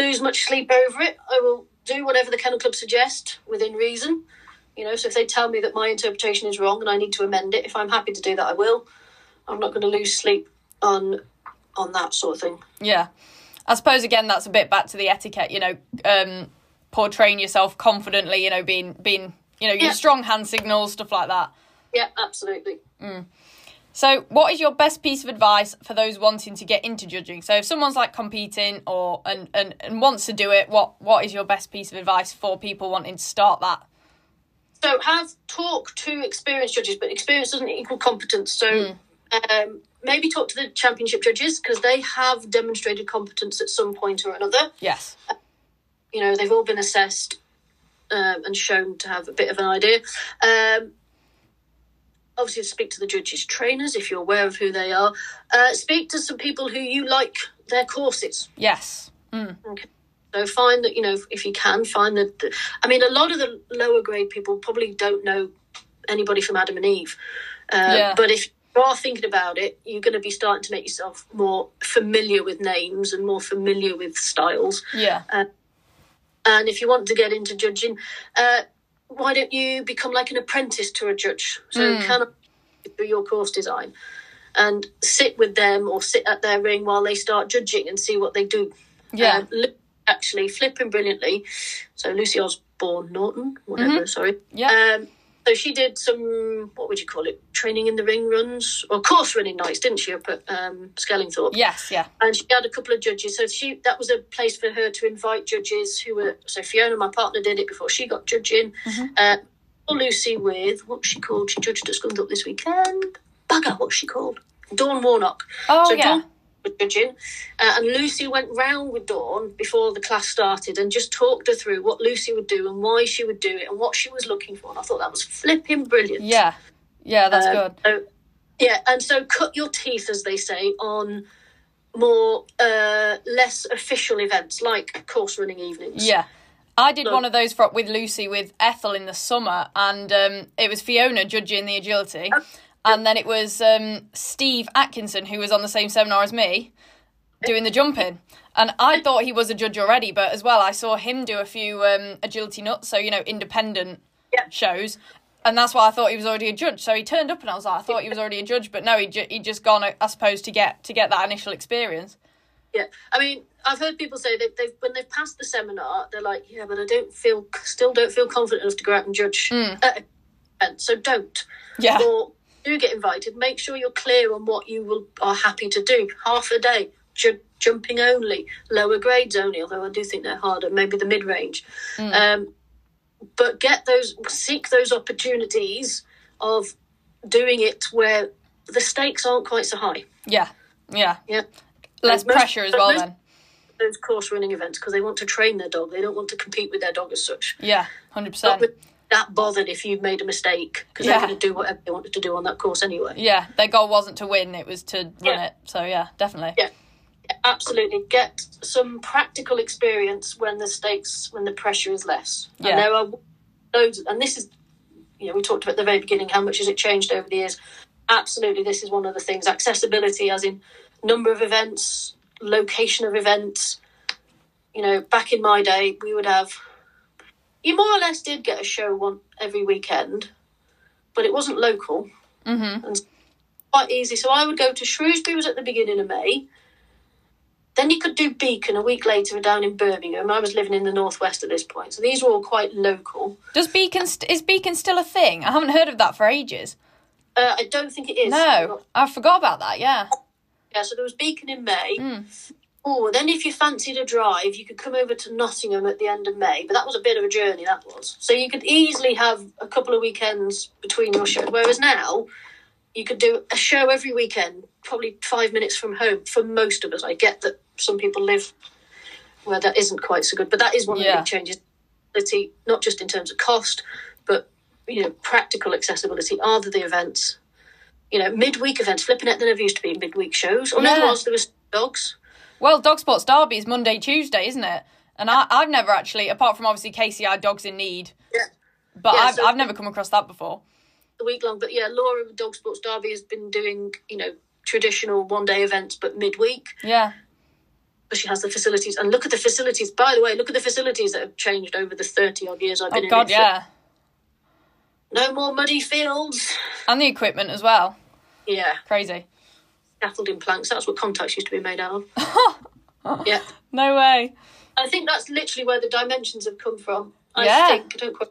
S2: Lose much sleep over it. I will do whatever the kennel club suggest within reason. You know, so if they tell me that my interpretation is wrong and I need to amend it, if I'm happy to do that, I will. I'm not going to lose sleep on on that sort of thing.
S1: yeah. I suppose, again, that's a bit back to the etiquette, you know, um, portraying yourself confidently, you know, being, being you know, your
S2: Yeah.
S1: strong hand signals, stuff like that.
S2: Yeah, absolutely.
S1: So, what is your best piece of advice for those wanting to get into judging? So, if someone's like competing or and, and, and wants to do it, what what is your best piece of advice for people wanting to start that?
S2: So have talk to experienced judges, but experience doesn't equal competence. So um, maybe talk to the championship judges because they have demonstrated competence at some point or another.
S1: Yes.
S2: You know, they've all been assessed um, and shown to have a bit of an idea. Um, obviously, speak to the judges' trainers if you're aware of who they are. Uh, speak to some people who you like their courses.
S1: Yes.
S2: Okay. So find that you know if, you can find that. the. I mean, a lot of the lower grade people probably don't know anybody from Adam and Eve, uh,
S1: Yeah.
S2: but if you are thinking about it, you're going to be starting to make yourself more familiar with names and more familiar with styles.
S1: Yeah.
S2: And if you want to get into judging, uh, why don't you become like an apprentice to a judge? So
S1: Hmm.
S2: kind of do your course design and sit with them or sit at their ring while they start judging and see what they do.
S1: Yeah.
S2: Um, actually, flipping brilliantly. So Lucy Osborne Norton, whatever, sorry.
S1: Mm-hmm. Yeah.
S2: Um, so she did some, what would you call it, training in the ring runs or course running nights, didn't she, up at um, Skellingthorpe?
S1: Yes. Yeah.
S2: and she had a couple of judges. So she that was a place for her to invite judges who were. So Fiona, my partner, did it before she got judging.
S1: Mm-hmm.
S2: Uh, Lucy with what's she called? She judged at Scunthorpe this weekend. Bugger, what's she called? Dawn Warnock.
S1: Oh
S2: so
S1: yeah.
S2: Dawn was judging, uh, and Lucy went round with Dawn before the class started and just talked her through what Lucy would do and why she would do it and what she was looking for. And I thought that was flipping brilliant.
S1: Yeah. Yeah. That's
S2: Um,
S1: good.
S2: So, yeah, and so cut your teeth, as they say, on more uh, less official events like course running evenings.
S1: Yeah. I did one of those for, with Lucy with Ethel in the summer, and um, it was Fiona judging the agility, and then it was um, Steve Atkinson who was on the same seminar as me, doing the jumping. And I thought he was a judge already, but as well, I saw him do a few um, agility nuts, so you know, independent
S2: Yeah.
S1: shows, and that's why I thought he was already a judge. So he turned up, and I was like, I thought he was already a judge, but no, he ju- he just gone, I suppose, to get to get that initial experience.
S2: Yeah, I mean, I've heard people say that they've when they've passed the seminar, they're like, yeah, but I don't feel, still don't feel confident enough to go out and judge.
S1: Hmm.
S2: at an so don't.
S1: Yeah.
S2: Or do get invited. Make sure you're clear on what you will are happy to do. Half a day, ju- jumping only, lower grades only. Although I do think they're harder. Maybe the mid range. Um, but get those, seek those opportunities of doing it where the stakes aren't quite so high.
S1: Yeah. Yeah.
S2: Yeah.
S1: Less
S2: most-
S1: pressure as well then.
S2: those course running events because they want to train their dog. They don't want to compete with their dog as such.
S1: Yeah, hundred percent.
S2: That bothered if you've made a mistake because
S1: Yeah.
S2: they're going to do whatever they wanted to do on that course anyway.
S1: Yeah, their goal wasn't to win; it was to run
S2: Yeah.
S1: it. So yeah, definitely.
S2: Yeah. Absolutely, get some practical experience when the stakes, when the pressure is less.
S1: Yeah.
S2: And there are loads, and this is, you know, we talked about at the very beginning how much has it changed over the years. Absolutely, this is one of the things. Accessibility, as in number of events, location of events. You know, back in my day, we would have. You more or less did get a show one every weekend, but it wasn't local
S1: Mm-hmm.
S2: and quite easy. So I would go to Shrewsbury was at the beginning of May. Then you could do Beacon a week later down in Birmingham. I was living in the northwest at this point, so these were all quite local.
S1: Does Beacon st- is Beacon still a thing? I haven't heard of that for ages.
S2: Uh, I don't think it is.
S1: No, I forgot about that. Yeah.
S2: Yeah, so there was Beacon in May.
S1: Mm.
S2: Oh, then if you fancied a drive, you could come over to Nottingham at the end of May, but that was a bit of a journey. That was so you could easily have a couple of weekends between your shows. Whereas now, you could do a show every weekend, probably five minutes from home. For most of us, I get that some people live where that isn't quite so good, but that is one of the
S1: Yeah.
S2: big changes. Not just in terms of cost, but you know, practical accessibility. Are there the events? You know, midweek events. Flipping it, there never used to be midweek shows. Or
S1: Yeah.
S2: there was dogs.
S1: Well, Dog Sports Derby is Monday, Tuesday, isn't it? And I, I've never actually, apart from obviously KCI Dogs in Need,
S2: Yeah.
S1: but
S2: Yeah,
S1: I've,
S2: so-
S1: I've never come across that before.
S2: a week long. But yeah, Laura Dog Sports Derby has been doing, you know, traditional one day events, but midweek.
S1: Yeah.
S2: But she has the facilities. And look at the facilities. By the way, look at the facilities that have changed over the 30 odd years I've oh, been
S1: Oh
S2: in
S1: God, yeah.
S2: No more muddy fields.
S1: And the equipment as well.
S2: Yeah,
S1: Crazy.
S2: Scaffolding planks. That's what contacts used to be made out of. yeah.
S1: No way.
S2: I think that's literally where the dimensions have come from. I
S1: Yeah.
S2: think. I don't quite.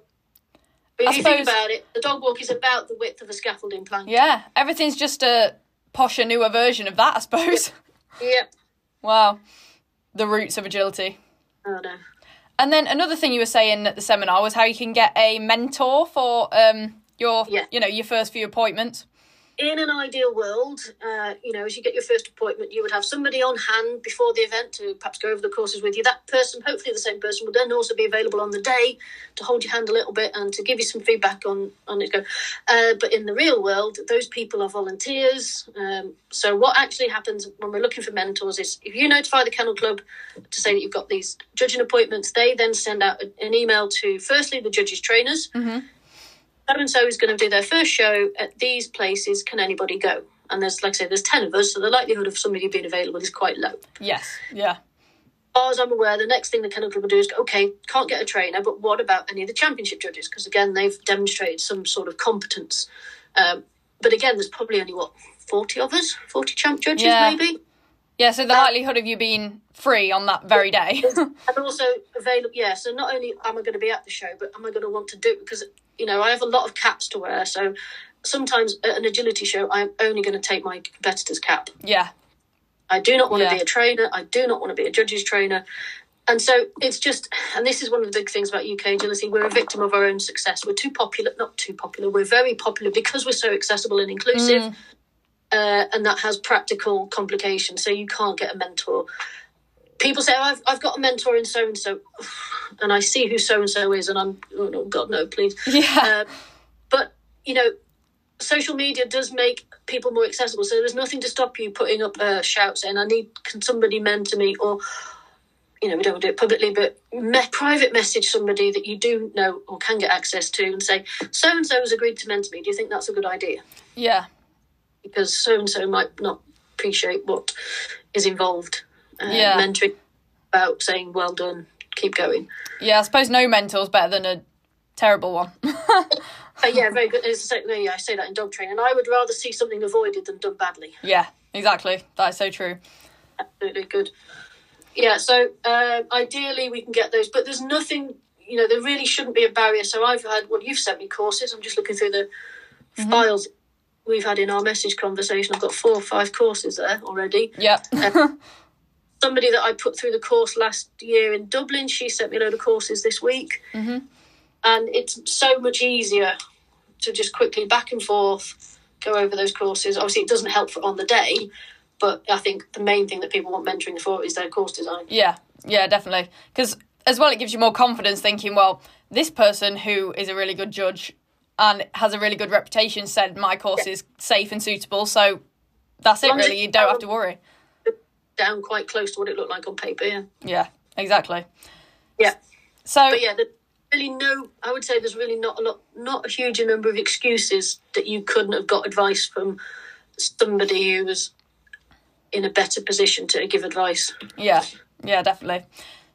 S2: But if
S1: I
S2: you
S1: suppose-
S2: think about it, the dog walk is about the width of a scaffolding plank.
S1: Yeah. Everything's just a posher, newer version of that, I suppose.
S2: Yep.
S1: wow. The roots of agility.
S2: Oh no.
S1: And then another thing you were saying at the seminar was how you can get a mentor for um your
S2: Yeah.
S1: you know your first few appointments.
S2: In an ideal world, uh, you know, as you get your first appointment, you would have somebody on hand before the event to perhaps go over the courses with you. That person, hopefully the same person, would then also be available on the day to hold your hand a little bit and to give you some feedback on on it. Go, uh, but in the real world, those people are volunteers. Um, so what actually happens when we're looking for mentors is if you notify the kennel club to say that you've got these judging appointments, they then send out an email to firstly the judges trainers.
S1: Mm-hmm
S2: so and so is going to do their first show at these places. Can anybody go? And there's, like I say, there's 10 of us, so the likelihood of somebody being available is quite low.
S1: Yes, yeah.
S2: As far as I'm aware, the next thing the Kennel Club will do is go, okay, can't get a trainer, but what about any of the championship judges? Because again, they've demonstrated some sort of competence. Um, but again, there's probably only, what, 40 of us? 40 champ judges,
S1: Yeah.
S2: maybe?
S1: Yeah, so the likelihood of you being free on that very day.
S2: and also available. Yeah, so not only am I going to be at the show, but am I going to want to do it because you know I have a lot of caps to wear. So sometimes at an agility show, I'm only going to take my competitor's cap.
S1: yeah.
S2: I do not want
S1: Yeah.
S2: to be a trainer. I do not want to be a judge's trainer. And so it's just, and this is one of the big things about UK agility. We're a victim of our own success. We're too popular, not too popular. We're very popular because we're so accessible and inclusive,
S1: Mm.
S2: uh, and that has practical complications. So you can't get a mentor. People say, oh, I've, I've got a mentor in so and so, and I see who so and so is, and I'm, oh, God, no, please.
S1: Yeah.
S2: Um, but you know, social media does make people more accessible. So there's nothing to stop you putting up a shout saying, "I need can somebody mentor me," or you know, we don't do it publicly, but me- private message somebody that you do know or can get access to and say, "So and so has agreed to mentor me. Do you think that's a good idea?"
S1: yeah.
S2: Because so and so might not appreciate what is involved. Uh,
S1: Yeah.
S2: mentoring about saying, "Well done, keep going."
S1: Yeah, I suppose no mentor is better than a terrible one.
S2: Uh, yeah, very good. Yeah, I say that in dog training. I would rather see something avoided than done badly.
S1: yeah, exactly. That is so true.
S2: absolutely good. Yeah, so uh, ideally we can get those, but there's nothing, you know, there really shouldn't be a barrier. So I've had, well, you've sent me courses. I'm just looking through the files we've had in our message conversation. I've got four or five courses there already.
S1: Yeah.
S2: Somebody that I put through the course last year in Dublin, she sent me a load of courses this week.
S1: Mhm.
S2: And it's so much easier to just quickly back and forth go over those courses. Obviously, it doesn't help for on the day, but I think the main thing that people want mentoring for is their course design.
S1: Yeah, yeah, definitely. Because as well, it gives you more confidence thinking, well, this person who is a really good judge and has a really good reputation said my course is safe and suitable. So that's it, really. You don't have to worry.
S2: Down quite close to what it looked like on paper. Yeah,
S1: Yeah, exactly.
S2: yeah.
S1: So
S2: But yeah, there's really no. I would say there's really not a lot, not a huge number of excuses that you couldn't have got advice from somebody who was in a better position to give advice.
S1: yeah, yeah, definitely.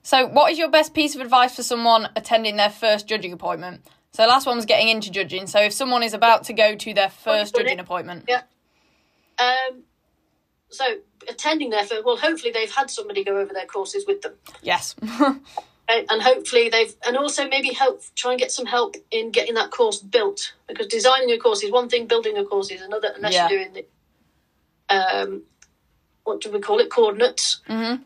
S1: So, what is your best piece of advice for someone attending their first judging appointment? So, last one was getting into judging. So, if someone is about to go to their first judging appointment,
S2: Yeah. Um. So attending there for well, hopefully they've had somebody go over their courses with them.
S1: yes,
S2: and hopefully they've and also maybe help try and get some help in getting that course built. Because designing a course is one thing building a course is another unless
S1: Yeah.
S2: you're doing the um what do we call it? Coordinates.
S1: Mhm.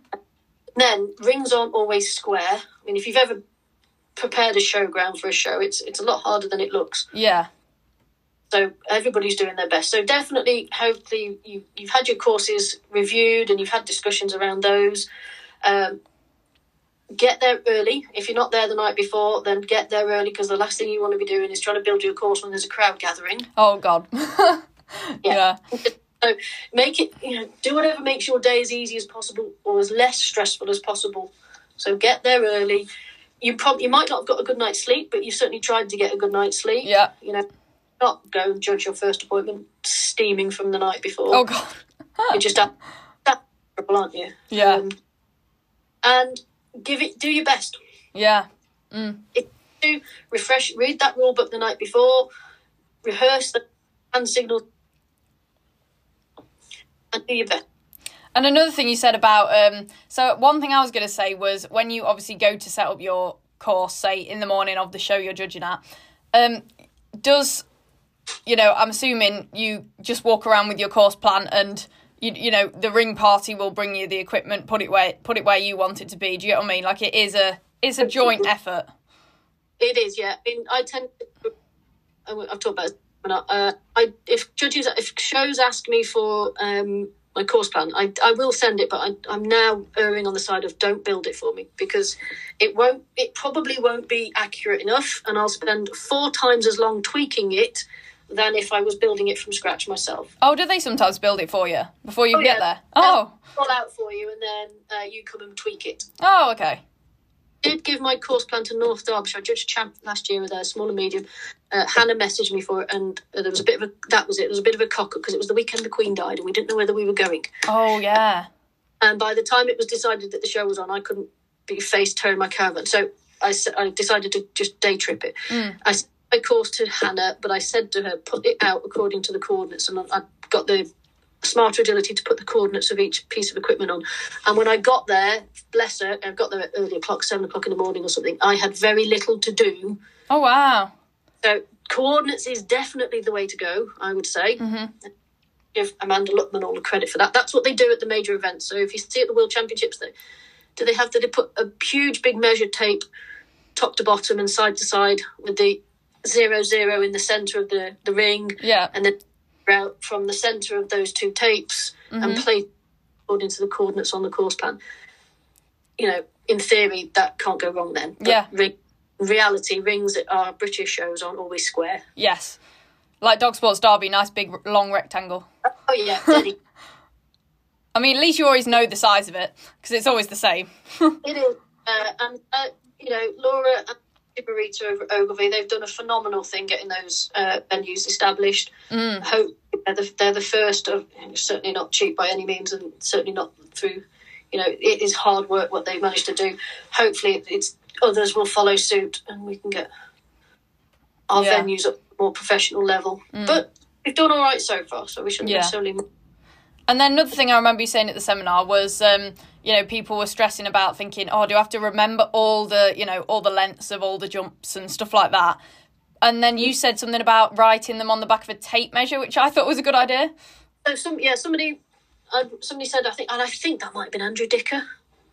S2: then rings aren't always square. I mean if you've ever prepared a showground for a show it's it's a lot harder than it looks.
S1: Yeah,
S2: so everybody's doing their best. So definitely, hopefully, you, you've had your courses reviewed and you've had discussions around those. Um, get there early. If you're not there the night before, then get there early because the last thing you want to be doing is trying to build your course when there's a crowd gathering.
S1: oh god, yeah,
S2: So make it, you know, do whatever makes your day as easy as possible or as less stressful as possible. So get there early. You probably you might not have got a good night's sleep, but you've certainly tried to get a good night's sleep.
S1: yeah.
S2: You know, not go and judge your first appointment steaming from the night before.
S1: Oh god,
S2: You're just that aren't you?
S1: Yeah.
S2: Um, and give it, do your best.
S1: yeah,
S2: Do refresh, read that rule book the night before, rehearse the hand signal, and do your best.
S1: And another thing you said about um so one thing I was gonna say was when you obviously go to set up your course, say in the morning of the show you're judging at, um, does you know, I'm assuming you just walk around with your course plan and you you know, the ring party will bring you the equipment, put it where put it where you want it to be. Do you get what I mean? Like it is a it's a joint effort.
S2: It is, yeah. I, mean, I tend to, I've talked about uh, I if judges if shows ask me for um, my course plan, I, I will send it, but I, I'm now erring on the side of don't build it for me because it won't. It probably won't be accurate enough, and I'll spend four times as long tweaking it than if I was building it from scratch myself.
S1: Oh, do they sometimes build it for you before you
S2: Oh,
S1: get
S2: yeah.
S1: there? Oh,
S2: All out for you, and then uh, you come and tweak it.
S1: oh, okay.
S2: did give my course plan to North Derbyshire. I judged champ last year with a small and medium. Uh, Hannah messaged me for it, and uh, there was a bit of a that was it. There was a bit of a cock up because it was the weekend the Queen died, and we didn't know whether we were going.
S1: Oh, yeah.
S2: And by the time it was decided that the show was on, I couldn't be faced tearing my caravan. So I decided to just day trip it. I course to Hannah, but I said to her, put it out according to the coordinates, and I I got the smarter agility to put the coordinates of each piece of equipment on. And when I got there, bless her, I got there at early o'clock, seven o'clock in the morning or something. I had very little to do.
S1: Oh, wow.
S2: So coordinates is definitely the way to go. I would say. Mm-hmm. Give Amanda Luckman all the credit for that. That's what they do at the major events. So if you see at the World Championships, they do they have to they put a huge big measure tape top to bottom and side to side with the zero zero in the center of the the ring
S1: Yeah.
S2: and then out from the center of those two tapes and play according to the coordinates on the course plan. You know, in theory, that can't go wrong then. But
S1: Yeah.
S2: Reality, rings at our British shows aren't always square.
S1: Yes. Like Dog Sports Derby, nice big long rectangle.
S2: Oh yeah,
S1: I mean, at least you always know the size of it because it's always the same.
S2: it is. Uh, and uh, you know, Laura and Marita Ogilvy, they've done a phenomenal thing getting those uh, venues established. I hope they're the, they're the first of certainly not cheap by any means, and certainly not through. You know, it is hard work what they've managed to do. Hopefully, it's others will follow suit, and we can get our
S1: Yeah.
S2: venues up more professional level. But we've done all right so far, so we shouldn't
S1: Yeah.
S2: necessarily.
S1: And then another thing I remember you saying at the seminar was, um, you know, people were stressing about thinking, oh, do I have to remember all the, you know, all the lengths of all the jumps and stuff like that? And then you said something about writing them on the back of a tape measure, which I thought was a good idea.
S2: So some yeah, somebody uh, somebody said I think and I think that might have been Andrew Dicker.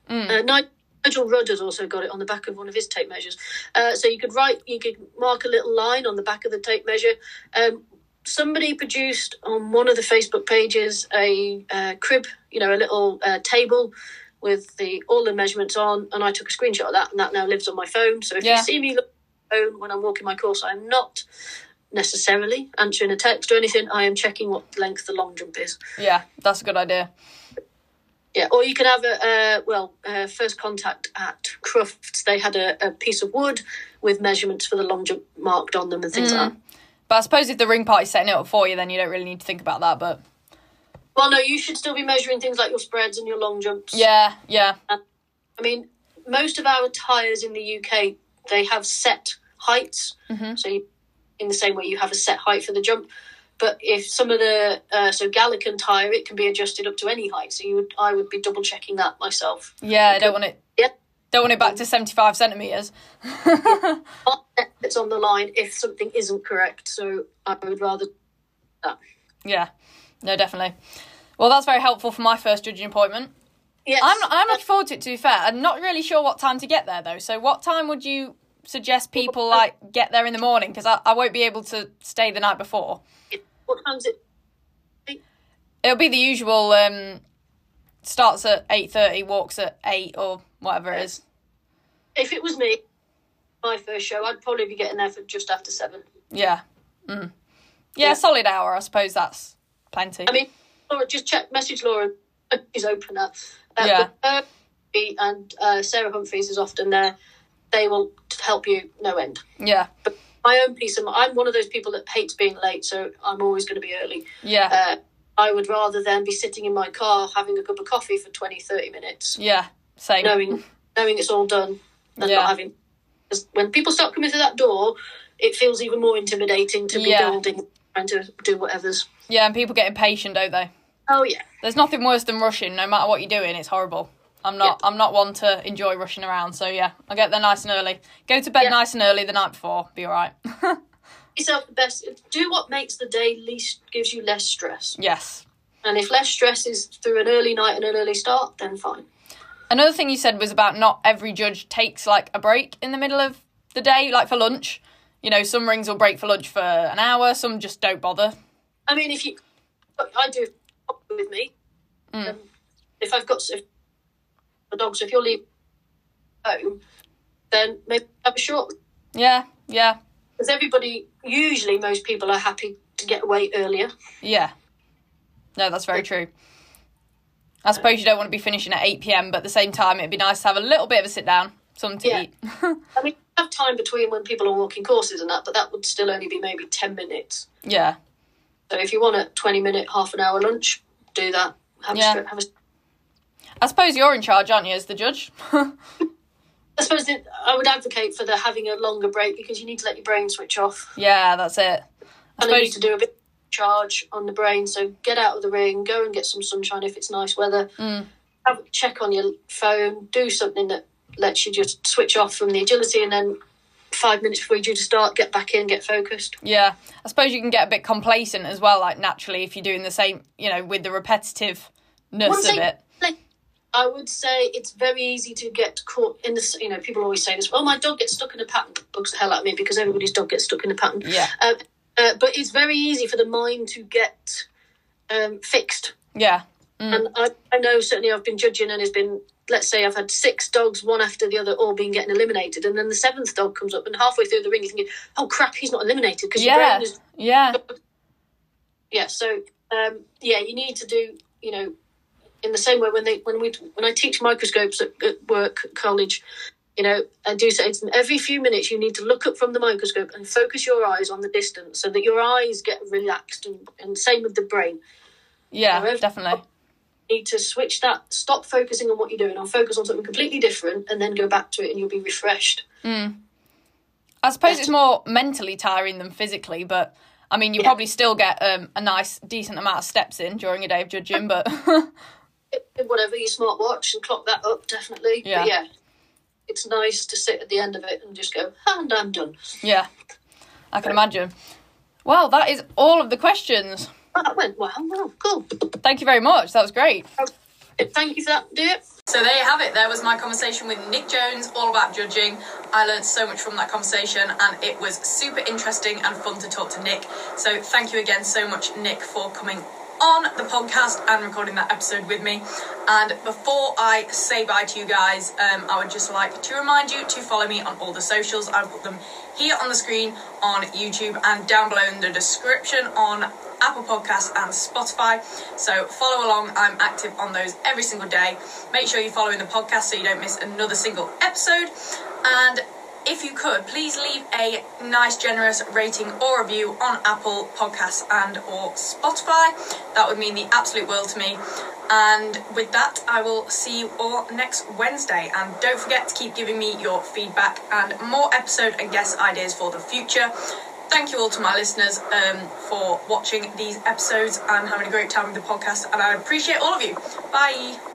S2: Uh, Ni- Nigel Rudd has also got it on the back of one of his tape measures. Uh, so you could write, you could mark a little line on the back of the tape measure. Um, somebody produced on one of the Facebook pages a uh, crib, you know, a little uh, table with the all the measurements on, and I took a screenshot of that, and that now lives on my phone. So if
S1: Yeah.
S2: you see me look phone when I'm walking my course, I'm not necessarily answering a text or anything. I am checking what length the long jump is.
S1: Yeah, that's a good idea.
S2: Yeah, or you can have a uh, well, uh, first contact at Crufts. They had a, a piece of wood with measurements for the long jump marked on them and things like that.
S1: But I suppose if the ring party's setting it up for you, then you don't really need to think about that. But
S2: Well, no, you should still be measuring things like your spreads and your long jumps.
S1: yeah, yeah,
S2: I mean, most of our tyres in the UK they have set heights. So you, in the same way you have a set height for the jump. But if some of the uh, so Gallican tyre, it can be adjusted up to any height. So you would, I would be double checking that myself.
S1: yeah. I don't want it.
S2: Yeah.
S1: Don't want it back to seventy-five centimeters.
S2: It's on the line if something isn't correct. So I would rather that.
S1: Yeah, no, definitely. Well, that's very helpful for my first judging appointment.
S2: Yes,
S1: I'm I'm looking forward to it. To be fair, I'm not really sure what time to get there though. So, what time would you suggest people like get there in the morning? Because I, I won't be able to stay the night before.
S2: what time's it?
S1: It'll be the usual. Um, starts at eight thirty, walks at eight or whatever it is.
S2: If it was me, my first show, I'd probably be getting there for just after seven.
S1: Yeah. Mm. Yeah, solid hour. I suppose that's plenty.
S2: I mean, Laura, just check, message Laura. She's open that. Uh,
S1: Yeah.
S2: her and uh, Sarah Humphries is often there. They will help you no end.
S1: yeah, But
S2: My own piece of I'm one of those people that hates being late, so I'm always going to be early.
S1: yeah,
S2: Uh, I would rather than be sitting in my car having a cup of coffee for 20, 30 minutes,
S1: yeah. Same.
S2: knowing knowing it's all done, and
S1: Yeah.
S2: not having. when people start coming through that door, it feels even more intimidating to be
S1: Yeah.
S2: building, trying to do whatever's.
S1: Yeah, and people get impatient, don't they?
S2: Oh yeah,
S1: There's nothing worse than rushing. No matter what you're doing, it's horrible. I'm not. I'm not one to enjoy rushing around. So yeah, I get there nice and early. Go to bed
S2: Yeah.
S1: nice and early the night before. Be all right.
S2: yourself the best. Do what makes the day least gives you less stress.
S1: yes.
S2: And if less stress is through an early night and an early start, then fine.
S1: Another thing you said was about not every judge takes like a break in the middle of the day, like for lunch. You know, some rings will break for lunch for an hour, some just don't bother.
S2: I mean, if you, I do with me.
S1: Mm.
S2: Um, if I've got if the dogs, if you're leaving home, then maybe have a short.
S1: Yeah, yeah,
S2: Because everybody, usually, most people are happy to get away earlier.
S1: yeah. No, that's very true. I suppose you don't want to be finishing at 8 pm, but at the same time, it'd be nice to have a little bit of a sit down, something to
S2: Yeah.
S1: eat.
S2: I mean, have time between when people are walking courses and that, but that would still only be maybe ten minutes.
S1: yeah,
S2: So if you want a twenty minute, half an hour lunch, do that. Have
S1: Yeah.
S2: a, have a
S1: I suppose you're in charge, aren't you, as the judge?
S2: I suppose I would advocate for the having a longer break because you need to let your brain switch off.
S1: yeah, that's it. I
S2: and I need to do a bit of charge on the brain. So get out of the ring, go and get some sunshine if it's nice weather.
S1: Mm.
S2: Have check on your phone, do something that lets you just switch off from the agility, and then five minutes before you're due to start, get back in, get focused.
S1: yeah, I suppose you can get a bit complacent as well, like naturally, if you're doing the same, you know, with the repetitiveness
S2: One
S1: of
S2: thing-
S1: it.
S2: like, I would say it's very easy to get caught in this. You know, people always say this. Oh, my dog gets stuck in a pattern. Bugs the hell out of me because everybody's dog gets stuck in a pattern.
S1: Yeah,
S2: Um, uh, but it's very easy for the mind to get um, fixed.
S1: yeah, Mm.
S2: And I, I know certainly I've been judging and it's been, let's say I've had six dogs, one after the other, all being getting eliminated. And then the seventh dog comes up and halfway through the ring you're thinking, oh crap, he's not eliminated because
S1: yeah,
S2: is.
S1: yeah,
S2: Yeah, so um, yeah, you need to do, you know, in the same way when they when we when I teach microscopes at, at work at college, you know, I do say to them every few minutes you need to look up from the microscope and focus your eyes on the distance so that your eyes get relaxed and, and same with the brain.
S1: yeah,
S2: However-
S1: definitely.
S2: Need to switch that, stop focusing on what you're doing, and focus on something completely different, and then go back to it, and you'll be refreshed.
S1: I suppose it's more mentally tiring than physically, but I mean, you
S2: Yeah.
S1: probably still get um, a nice, decent amount of steps in during a day of judging, but
S2: Whatever your smartwatch and clock that up, definitely.
S1: Yeah.
S2: But yeah, it's nice to sit at the end of it and just go, and I'm done.
S1: yeah, I can imagine. Well, that is all of the questions.
S2: Oh, that went well. Well, cool.
S1: Thank you very much. That was great.
S2: Thank you for that, dear.
S1: So there you have it. There was my conversation with Nic Jones, all about judging. I learned so much from that conversation, and it was super interesting and fun to talk to Nic. So thank you again so much, Nic, for coming on the podcast and recording that episode with me. And before I say bye to you guys, um, I would just like to remind you to follow me on all the socials. I'll put them here on the screen on YouTube and down below in the description on Apple Podcasts and Spotify. So follow along. I'm active on those every single day. Make sure you're following the podcast so you don't miss another single episode. And if you could, please leave a nice, generous rating or review on Apple Podcasts and or Spotify. That would mean the absolute world to me. And with that, I will see you all next Wednesday. And don't forget to keep giving me your feedback and more episode and guest ideas for the future. Thank you all to my listeners um, for watching these episodes. I'm having a great time with the podcast, and I appreciate all of you. Bye.